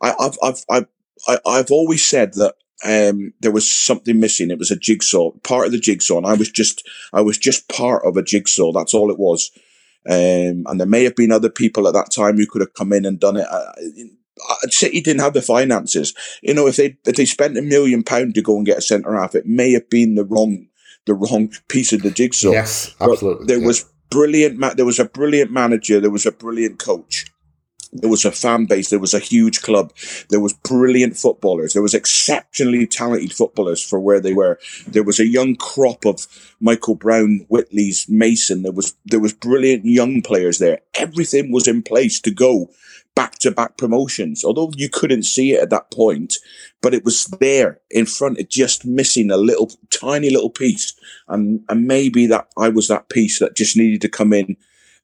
I, I've I've I've I've always said that um, there was something missing. It was a jigsaw, part of the jigsaw, and I was just, I was just part of a jigsaw. That's all it was. Um, and there may have been other people at that time who could have come in and done it. Uh, City didn't have the finances. You know, if they if they spent a million pound to go and get a centre half, it may have been the wrong the wrong piece of the jigsaw. Yes, absolutely. But there yeah. was brilliant. There was a brilliant manager. There was a brilliant coach there was a fan base. There was a huge club. There was brilliant footballers. There was exceptionally talented footballers for where they were. There was a young crop of Michael Brown, Whitley's, Mason. There was there was brilliant young players there. Everything was in place to go back to back promotions. Although you couldn't see it at that point, but it was there in front. It just missing a little tiny little piece, and and maybe that I was that piece that just needed to come in,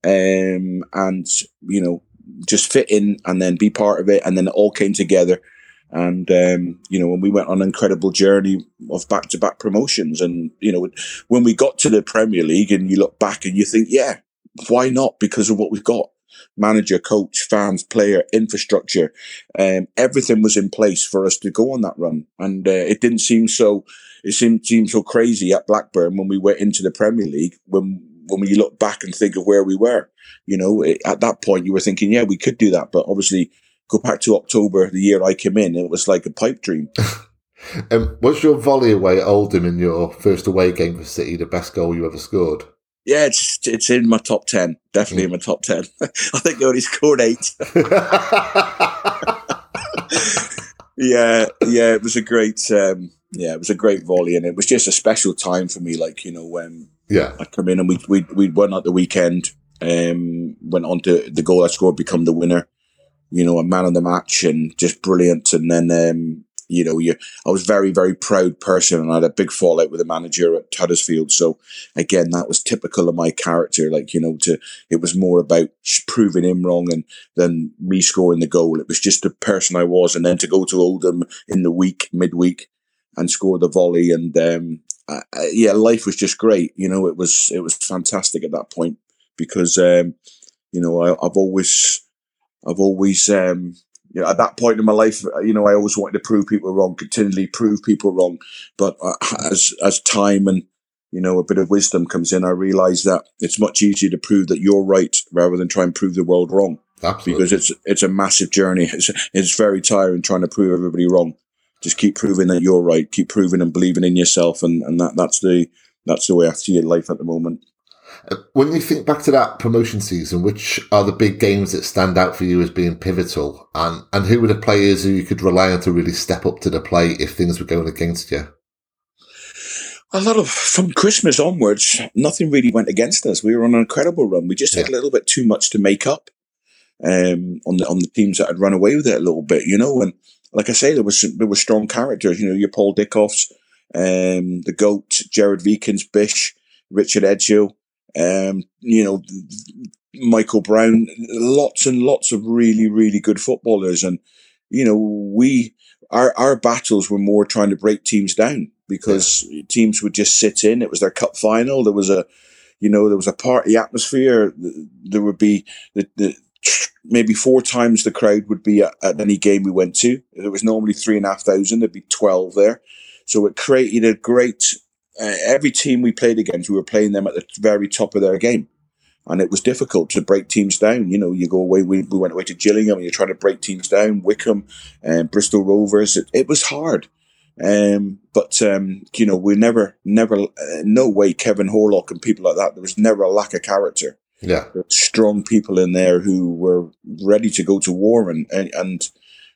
um, and you know just fit in and then be part of it. And then it all came together. And, um, you know, when we went on an incredible journey of back to back promotions and, you know, when we got to the Premier League and you look back and you think, yeah, why not? Because of what we've got. Manager, coach, fans, player, infrastructure, um, everything was in place for us to go on that run. And uh, it didn't seem so, it seemed, seemed so crazy at Blackburn when we went into the Premier League when when we look back and think of where we were, you know, it, at that point you were thinking, yeah, we could do that. But obviously, go back to October, the year I came in, it was like a pipe dream. um, was your volley away at Oldham in your first away game for City the best goal you ever scored? Yeah, it's it's in my top ten. Definitely mm. in my top ten. I think I only scored eight. yeah, yeah, it was a great, um, yeah, it was a great volley, and it was just a special time for me. Like you know, when yeah. I come in and we we we won at the weekend. Um, went on to the goal I scored, become the winner. You know, a man of the match and just brilliant. And then, um, you know, you, I was very, very proud person and I had a big fallout with the manager at Huddersfield. So again, that was typical of my character. Like, you know, to, it was more about proving him wrong and than me scoring the goal. It was just the person I was. And then to go to Oldham in the week, midweek and score the volley and, um, uh, yeah, life was just great. You know, it was it was fantastic at that point because um, you know I, have always I've always um, you know at that point in my life, you know, I always wanted to prove people wrong, continually prove people wrong. But uh, as as time and you know a bit of wisdom comes in, I realise that it's much easier to prove that you're right rather than try and prove the world wrong. Absolutely. Because it's it's a massive journey. It's it's very tiring trying to prove everybody wrong just keep proving that you're right, keep proving and believing in yourself, and, and that that's the that's the way I see your life at the moment. Uh, when you think back to that promotion season, which are the big games that stand out for you as being pivotal, and and who were the players who you could rely on to really step up to the plate if things were going against you? A lot of from Christmas onwards, nothing really went against us. We were on an incredible run. We just yeah. had a little bit too much to make up um, on the on the teams that had run away with it a little bit, you know, and like I say, there was there were strong characters. You know, your Paul Dickovs, um, the Goat, Gerard Wiekens, Bish, Richard Edghill, um, you know, Michael Brown. Lots and lots of really really good footballers, and you know, we our our battles were more trying to break teams down because yeah. teams would just sit in. It was their cup final. There was a, you know, there was a party atmosphere. There would be the, the maybe four times the crowd would be at, at any game we went to. It was normally three and a half thousand. There'd be twelve there, so it created a great. Uh, every team we played against, we were playing them at the very top of their game and it was difficult to break teams down. You know, you go away. We, we went away to Gillingham, and you're trying to break teams down. Wycombe and um, Bristol Rovers. It, it was hard, um, but um, you know, we never, never, uh, no way. Kevin Horlock and people like that. There was never a lack of character. Yeah, strong people in there who were ready to go to war, and and, and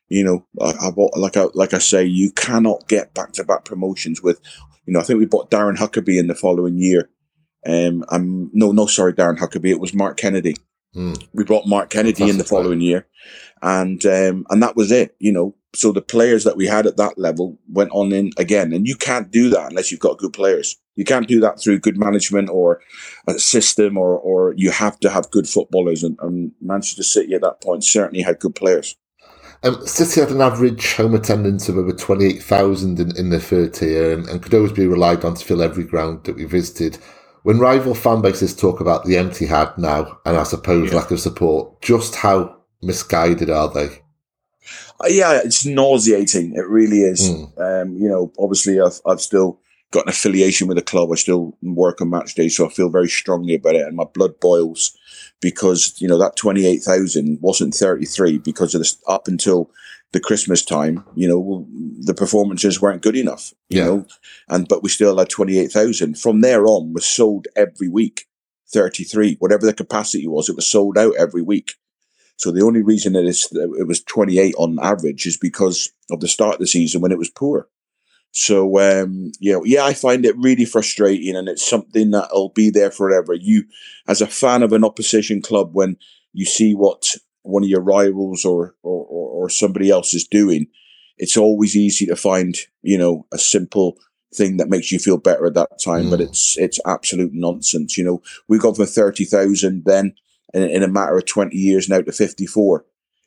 you know, I, I bought, like I like I say, you cannot get back to back promotions with. You know, I think we bought Darren Huckerby in the following year um, I'm no, no, sorry, Darren Huckerby It was Mark Kennedy. Mm. We brought Mark Kennedy in the following year, and um, and that was it. You know, so the players that we had at that level went on in again, and you can't do that unless you've got good players. You can't do that through good management or a system, or or you have to have good footballers. And, and Manchester City at that point certainly had good players. Um, City had an average home attendance of over 28,000 in, in their third tier and, and could always be relied on to fill every ground that we visited. When rival fan bases talk about the empty had now, and I suppose yeah. lack of support, just how misguided are they? Uh, yeah, it's nauseating. It really is. Mm. Um, you know, obviously, I've, I've still got an affiliation with the club. I still work on match day, so I feel very strongly about it, and my blood boils because you know that twenty eight thousand wasn't thirty three because of this up until the Christmas time, you know, the performances weren't good enough, you yeah. know, and but we still had 28,000. From there on, was sold every week, 33, whatever the capacity was, it was sold out every week. So the only reason that it was 28 on average is because of the start of the season when it was poor. So, um, you know, yeah, I find it really frustrating and it's something that'll be there forever. You, as a fan of an opposition club, when you see what one of your rivals or, or, or somebody else is doing, it's always easy to find, you know, a simple thing that makes you feel better at that time. Mm. But it's it's absolute nonsense. You know, we got from thirty thousand then in, in, a matter of twenty years now to fifty four.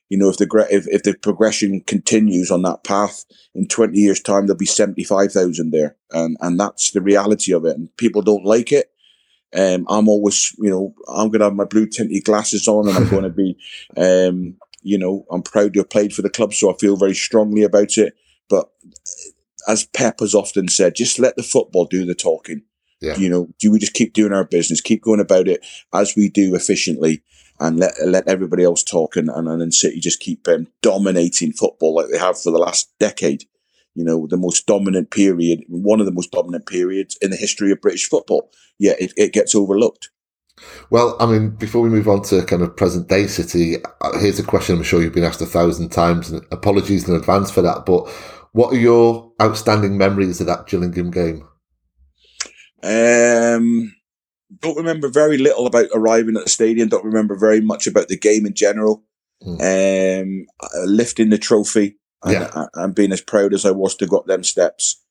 You know, if the if, if the progression continues on that path in twenty years' time, there'll be seventy five thousand there, and and that's the reality of it. And people don't like it. Um, I'm always, you know, I'm going to have my blue tinted glasses on and I'm going to be, um, you know, I'm proud to have played for the club, so I feel very strongly about it. But as Pep has often said, just let the football do the talking. Yeah. You know, do we just keep doing our business, keep going about it as we do efficiently, and let let everybody else talk, and and, and City just keep um, dominating football like they have for the last decade you know, the most dominant period, one of the most dominant periods in the history of British football. Yeah, it, it gets overlooked. Well, I mean, before we move on to kind of present day City, uh, here's a question I'm sure you've been asked a thousand times, and apologies in advance for that. But what are your outstanding memories of that Gillingham game? Um, don't remember very little about arriving at the stadium. Don't remember very much about the game in general. Hmm. Um, uh, lifting the trophy, and, yeah. and being as proud as I was to got them steps,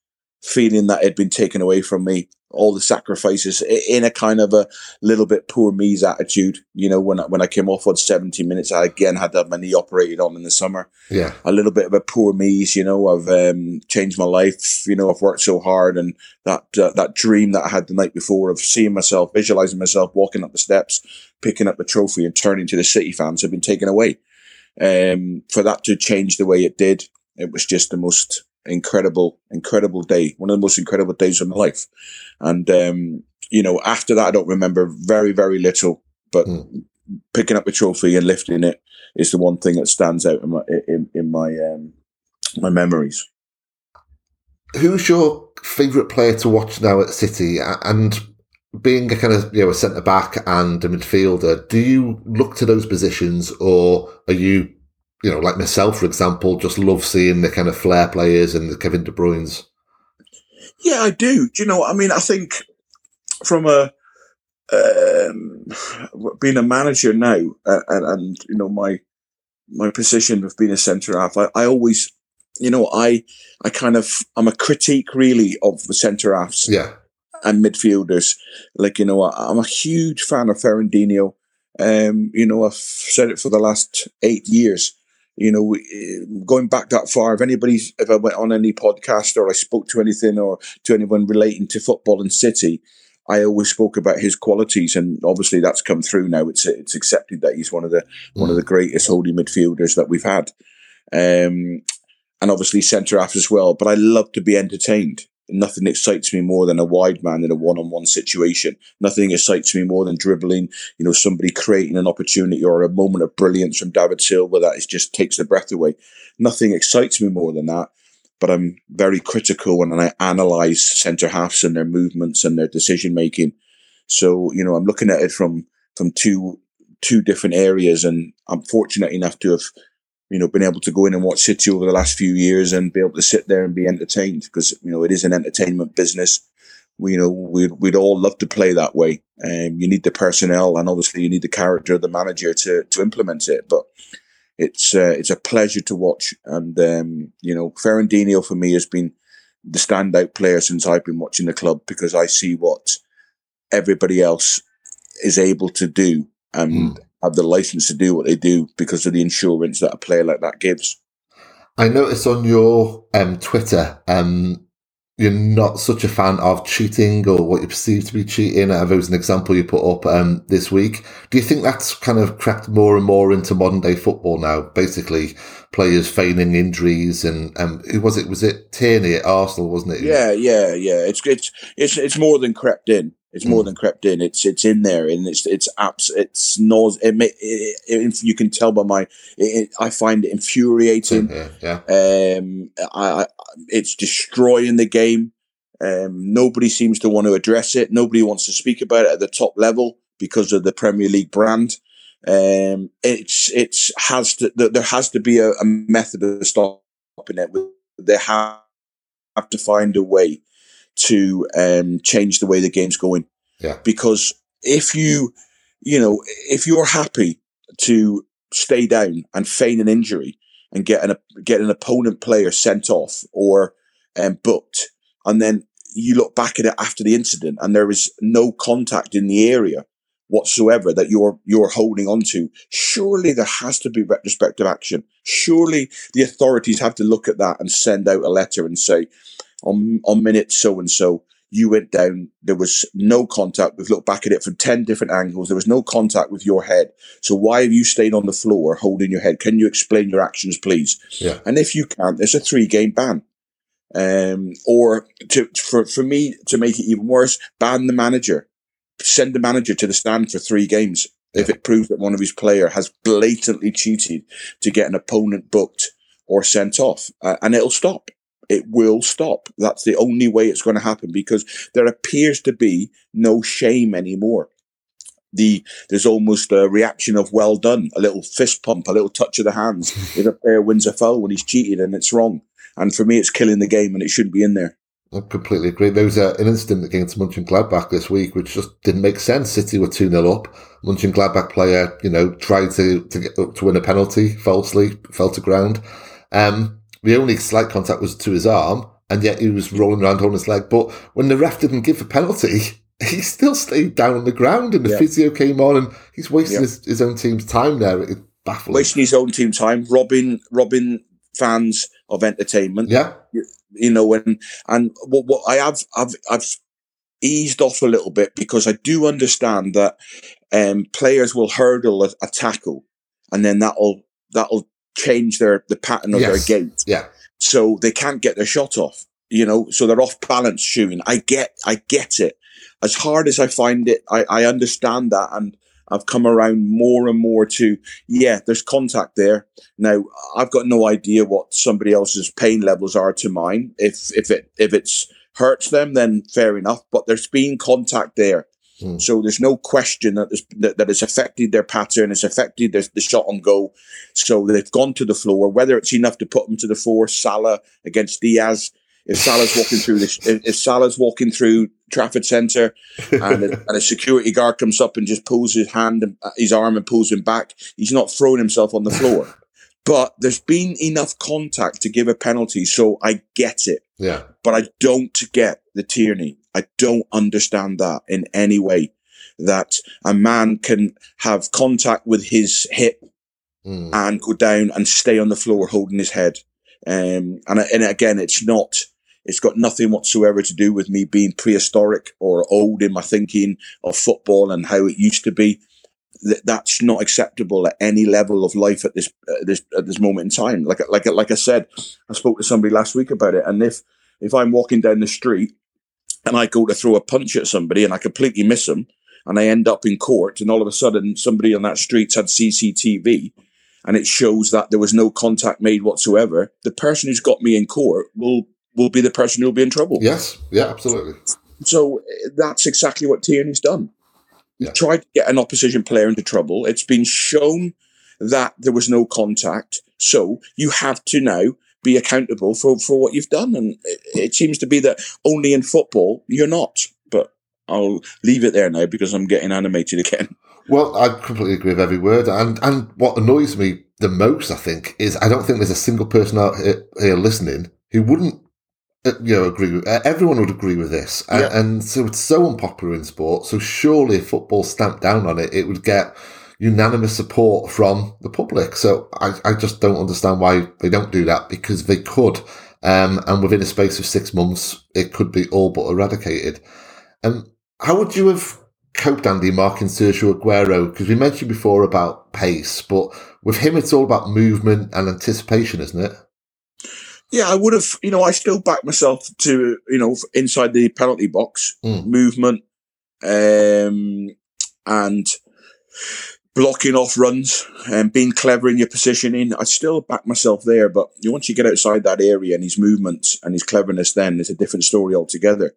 feeling that had been taken away from me, all the sacrifices in a kind of a little bit poor me's attitude. You know, when I, when I came off on 70 minutes, I again had to have my knee operated on in the summer. Yeah. A little bit of a poor me's, you know, I've um, changed my life. You know, I've worked so hard and that, uh, that dream that I had the night before of seeing myself, visualizing myself walking up the steps, picking up the trophy and turning to the City fans had been taken away. Um, for that to change the way it did, it was just the most incredible, incredible day. One of the most incredible days of my life. And, um, you know, after that, I don't remember very, very little, but mm. picking up the trophy and lifting it is the one thing that stands out in my, in, in my, um, my memories. Who's your favourite player to watch now at City? And being a kind of you know a centre back and a midfielder, do you look to those positions, or are you, you know, like myself, for example, just love seeing the kind of flair players and the Kevin De Bruyne's? Yeah, I do. Do you know? what I mean, I think from a um, being a manager now, uh, and, and you know my my position of being a centre half, I, I always, you know, I I kind of I'm a critique really of the centre halves. Yeah and midfielders. Like, you know, I'm a huge fan of Fernandinho. Um, you know, I've said it for the last eight years. You know, going back that far, if anybody's, if I went on any podcast or I spoke to anything or to anyone relating to football and City, I always spoke about his qualities, and obviously that's come through now. It's it's accepted that he's one of the mm. one of the greatest holding midfielders that we've had, um, and obviously centre half as well. But I love to be entertained. Nothing excites me more than a wide man in a one-on-one situation. Nothing excites me more than dribbling. You know, somebody creating an opportunity or a moment of brilliance from David Silva that is just takes the breath away. Nothing excites me more than that but I'm very critical when I analyze centre halves and their movements and their decision making. So you know, I'm looking at it from from two two different areas, and I'm fortunate enough to have you know been able to go in and watch City over the last few years and be able to sit there and be entertained because you know it is an entertainment business. We you know we'd we'd all love to play that way. and um, you need the personnel, and obviously you need the character of the manager to to implement it, but it's uh, it's a pleasure to watch. And um, you know, Fernandinho for me has been the standout player since I've been watching the club because I see what everybody else is able to do and mm. Have the license to do what they do because of the insurance that a player like that gives. I noticed on your um, Twitter um, you're not such a fan of cheating or what you perceive to be cheating. There was an example you put up um, this week. Do you think that's kind of crept more and more into modern day football now? Basically, players feigning injuries and um, who was it? Was it Tierney at Arsenal? Wasn't it? Yeah, yeah, yeah. It's it's it's it's more than crept in. It's more mm. than crept in. It's it's in there, and it's it's apps. It's nose. It, it, it, you can tell by my. It, I find it infuriating. Yeah, yeah. Um, I, I, it's destroying the game. Um, nobody seems to want to address it. Nobody wants to speak about it at the top level because of the Premier League brand. Um, it's it's has to there has to be a, a method of stopping it. They have have to find a way to um, change the way the game's going. Yeah. Because if you, you know, if you're happy to stay down and feign an injury and get an get an opponent player sent off or um, booked, and then you look back at it after the incident and there is no contact in the area whatsoever that you're you're holding on to surely there has to be retrospective action surely the authorities have to look at that and send out a letter and say on on minute so and so you went down. There was no contact. We've looked back at it from 10 different angles. There was no contact with your head. So why have you stayed on the floor holding your head? Can you explain your actions, please? Yeah. And if you can't, there's a three game ban. Um, or to, for, for me to make it even worse, ban the manager. Send the manager to the stand for three games. Yeah. If it proves that one of his player has blatantly cheated to get an opponent booked or sent off, uh, and it'll stop it will stop. That's the only way it's going to happen because there appears to be no shame anymore. The there's almost a reaction of well done, a little fist pump, a little touch of the hands if a player wins a foul when he's cheated and it's wrong. And for me, it's killing the game and it shouldn't be in there. I completely agree. There was an incident against Mönchengladbach this week, which just didn't make sense. City were 2 0 up. Mönchengladbach player, you know, tried to, to get to win a penalty falsely, fell to ground. Um, the only slight contact was to his arm, and yet he was rolling around on his leg. But when the ref didn't give a penalty, he still stayed down on the ground, and the yeah. physio came on, and he's wasting yeah. his, his, own team's time there. It's baffling. Wasting his own team time, robbing robbing fans of entertainment. Yeah, you, you know, and and what, what I have I've I've eased off a little bit because I do understand that um, players will hurdle a, a tackle, and then that'll that'll change their the pattern of yes. their gait. Yeah. So they can't get their shot off. You know, so they're off balance shooting. I get I get it. As hard as I find it, I, I understand that and I've come around more and more to, yeah, there's contact there. Now, I've got no idea what somebody else's pain levels are to mine. If, if it, if it's hurts them, then fair enough, but there's been contact there. Mm. So there's no question that, that, that it's affected their pattern, it's affected their, the shot on goal. So they've gone to the floor, whether it's enough to put them to the floor, Salah against Dias. If Salah's walking through this, if, if Salah's walking through Trafford Centre and a, and a security guard comes up and just pulls his hand, and, uh, his arm and pulls him back, he's not throwing himself on the floor. but there's been enough contact to give a penalty, so I get it. Yeah. But I don't get the Tierney. I don't understand that in any way. That a man can have contact with his hip mm. and go down and stay on the floor holding his head. Um, and, and again, it's not, it's got nothing whatsoever to do with me being prehistoric or old in my thinking of football and how it used to be. That's not acceptable at any level of life at this at this at this moment in time. Like like like I said, I spoke to somebody last week about it, and if if I'm walking down the street and I go to throw a punch at somebody and I completely miss them, and I end up in court, and all of a sudden somebody on that street's had CCTV, and it shows that there was no contact made whatsoever, the person who's got me in court will will be the person who'll be in trouble. Yes, yeah, absolutely. So eh, that's exactly what Tierney's done. Yeah. tried to get an opposition player into trouble. It's been shown that there was no contact. So you have to now be accountable for, for what you've done. And it, it seems to be that only in football you're not. But I'll leave it there now because I'm getting animated again. Well, I completely agree with every word. And and what annoys me the most, I think, is I don't think there's a single person out here, here listening who wouldn't uh, you know, agree with uh, everyone would agree with this, and, yeah. and, so it's so unpopular in sport. So surely, if football stamped down on it, it would get unanimous support from the public. So I, I just don't understand why they don't do that because they could, um, and within a space of six months, it could be all but eradicated. And how would you have coped, Andy, marking Sergio Aguero? Because we mentioned before about pace, but with him, it's all about movement and anticipation, isn't it? Yeah, I would have. You know, I still back myself to you know inside the penalty box mm. movement, um, and blocking off runs and being clever in your positioning. I still back myself there, but once you get outside that area and his movements and his cleverness, then it's a different story altogether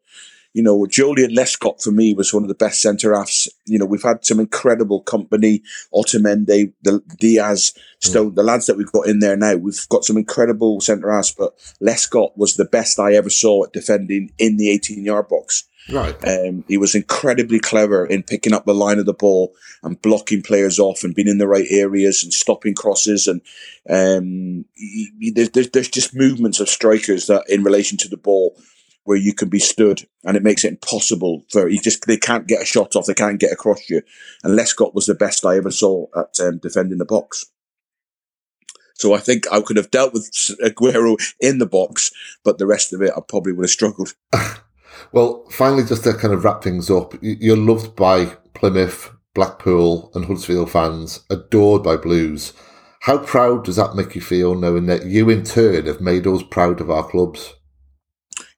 you know, Joleon Lescott for me was one of the best centre halves. You know, we've had some incredible company, Otamendi, the Dias, Stone, mm. the lads that we've got in there now. We've got some incredible centre halves, but Lescott was the best I ever saw at defending in the 18 yard box. Right. Um, he was incredibly clever in picking up the line of the ball and blocking players off and being in the right areas and stopping crosses. And um, he, he, there's, there's just movements of strikers that, in relation to the ball, where you can be stood and it makes it impossible for you just they can't get a shot off, they can't get across you. And Lescott was the best I ever saw at um, defending the box. So I think I could have dealt with Aguero in the box, but the rest of it I probably would have struggled. well, finally, just to kind of wrap things up, you're loved by Plymouth, Blackpool, and Huddersfield fans, adored by Blues. How proud does that make you feel knowing that you in turn have made us proud of our clubs?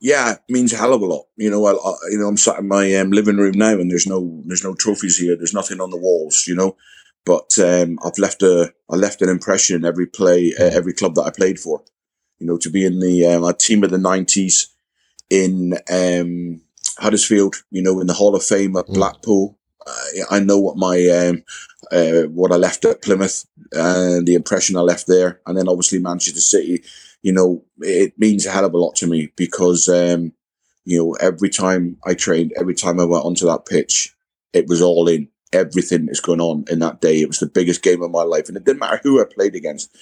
yeah, it means a hell of a lot. You know, I, I you know, I'm sat in my um, living room now, and there's no there's no trophies here. There's nothing on the walls. You know, but um, I've left a I left an impression in every play, uh, every club that I played for. You know, to be in the um, team of the '90s in um, Huddersfield. You know, in the Hall of Fame at mm. Blackpool. Uh, I know what my um, uh, what I left at Plymouth and the impression I left there, and then obviously Manchester City you know, it means a hell of a lot to me because, um, you know, every time I trained, every time I went onto that pitch, it was all in. Everything that's going on in that day. It was the biggest game of my life. And it didn't matter who I played against.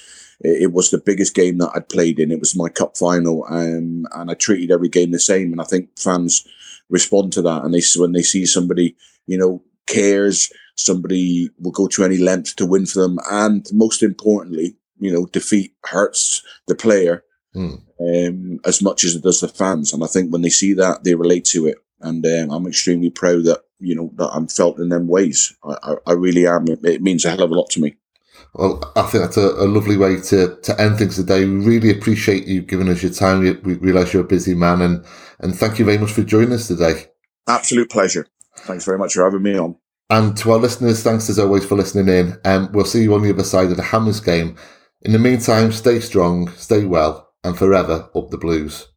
It, it was the biggest game that I'd played in. It was my cup final. Um, and I treated every game the same. And I think fans respond to that. And they, when they see somebody, you know, cares, somebody will go to any length to win for them. And most importantly, you know, defeat hurts the player mm. um, as much as it does the fans. And I think when they see that, they relate to it. And um, I'm extremely proud that, you know, that I'm felt in them ways. I, I, I really am. It, it, means a hell of a lot to me. Well, I think that's a, a, lovely way to, to end things today. We really appreciate you giving us your time. We, we realise you're a busy man and, and thank you very much for joining us today. Absolute pleasure. Thanks very much for having me on. And to our listeners, thanks as always for listening in. And um, we'll see you on the other side of the Hammers game. In the meantime, stay strong, stay well, and forever up the blues.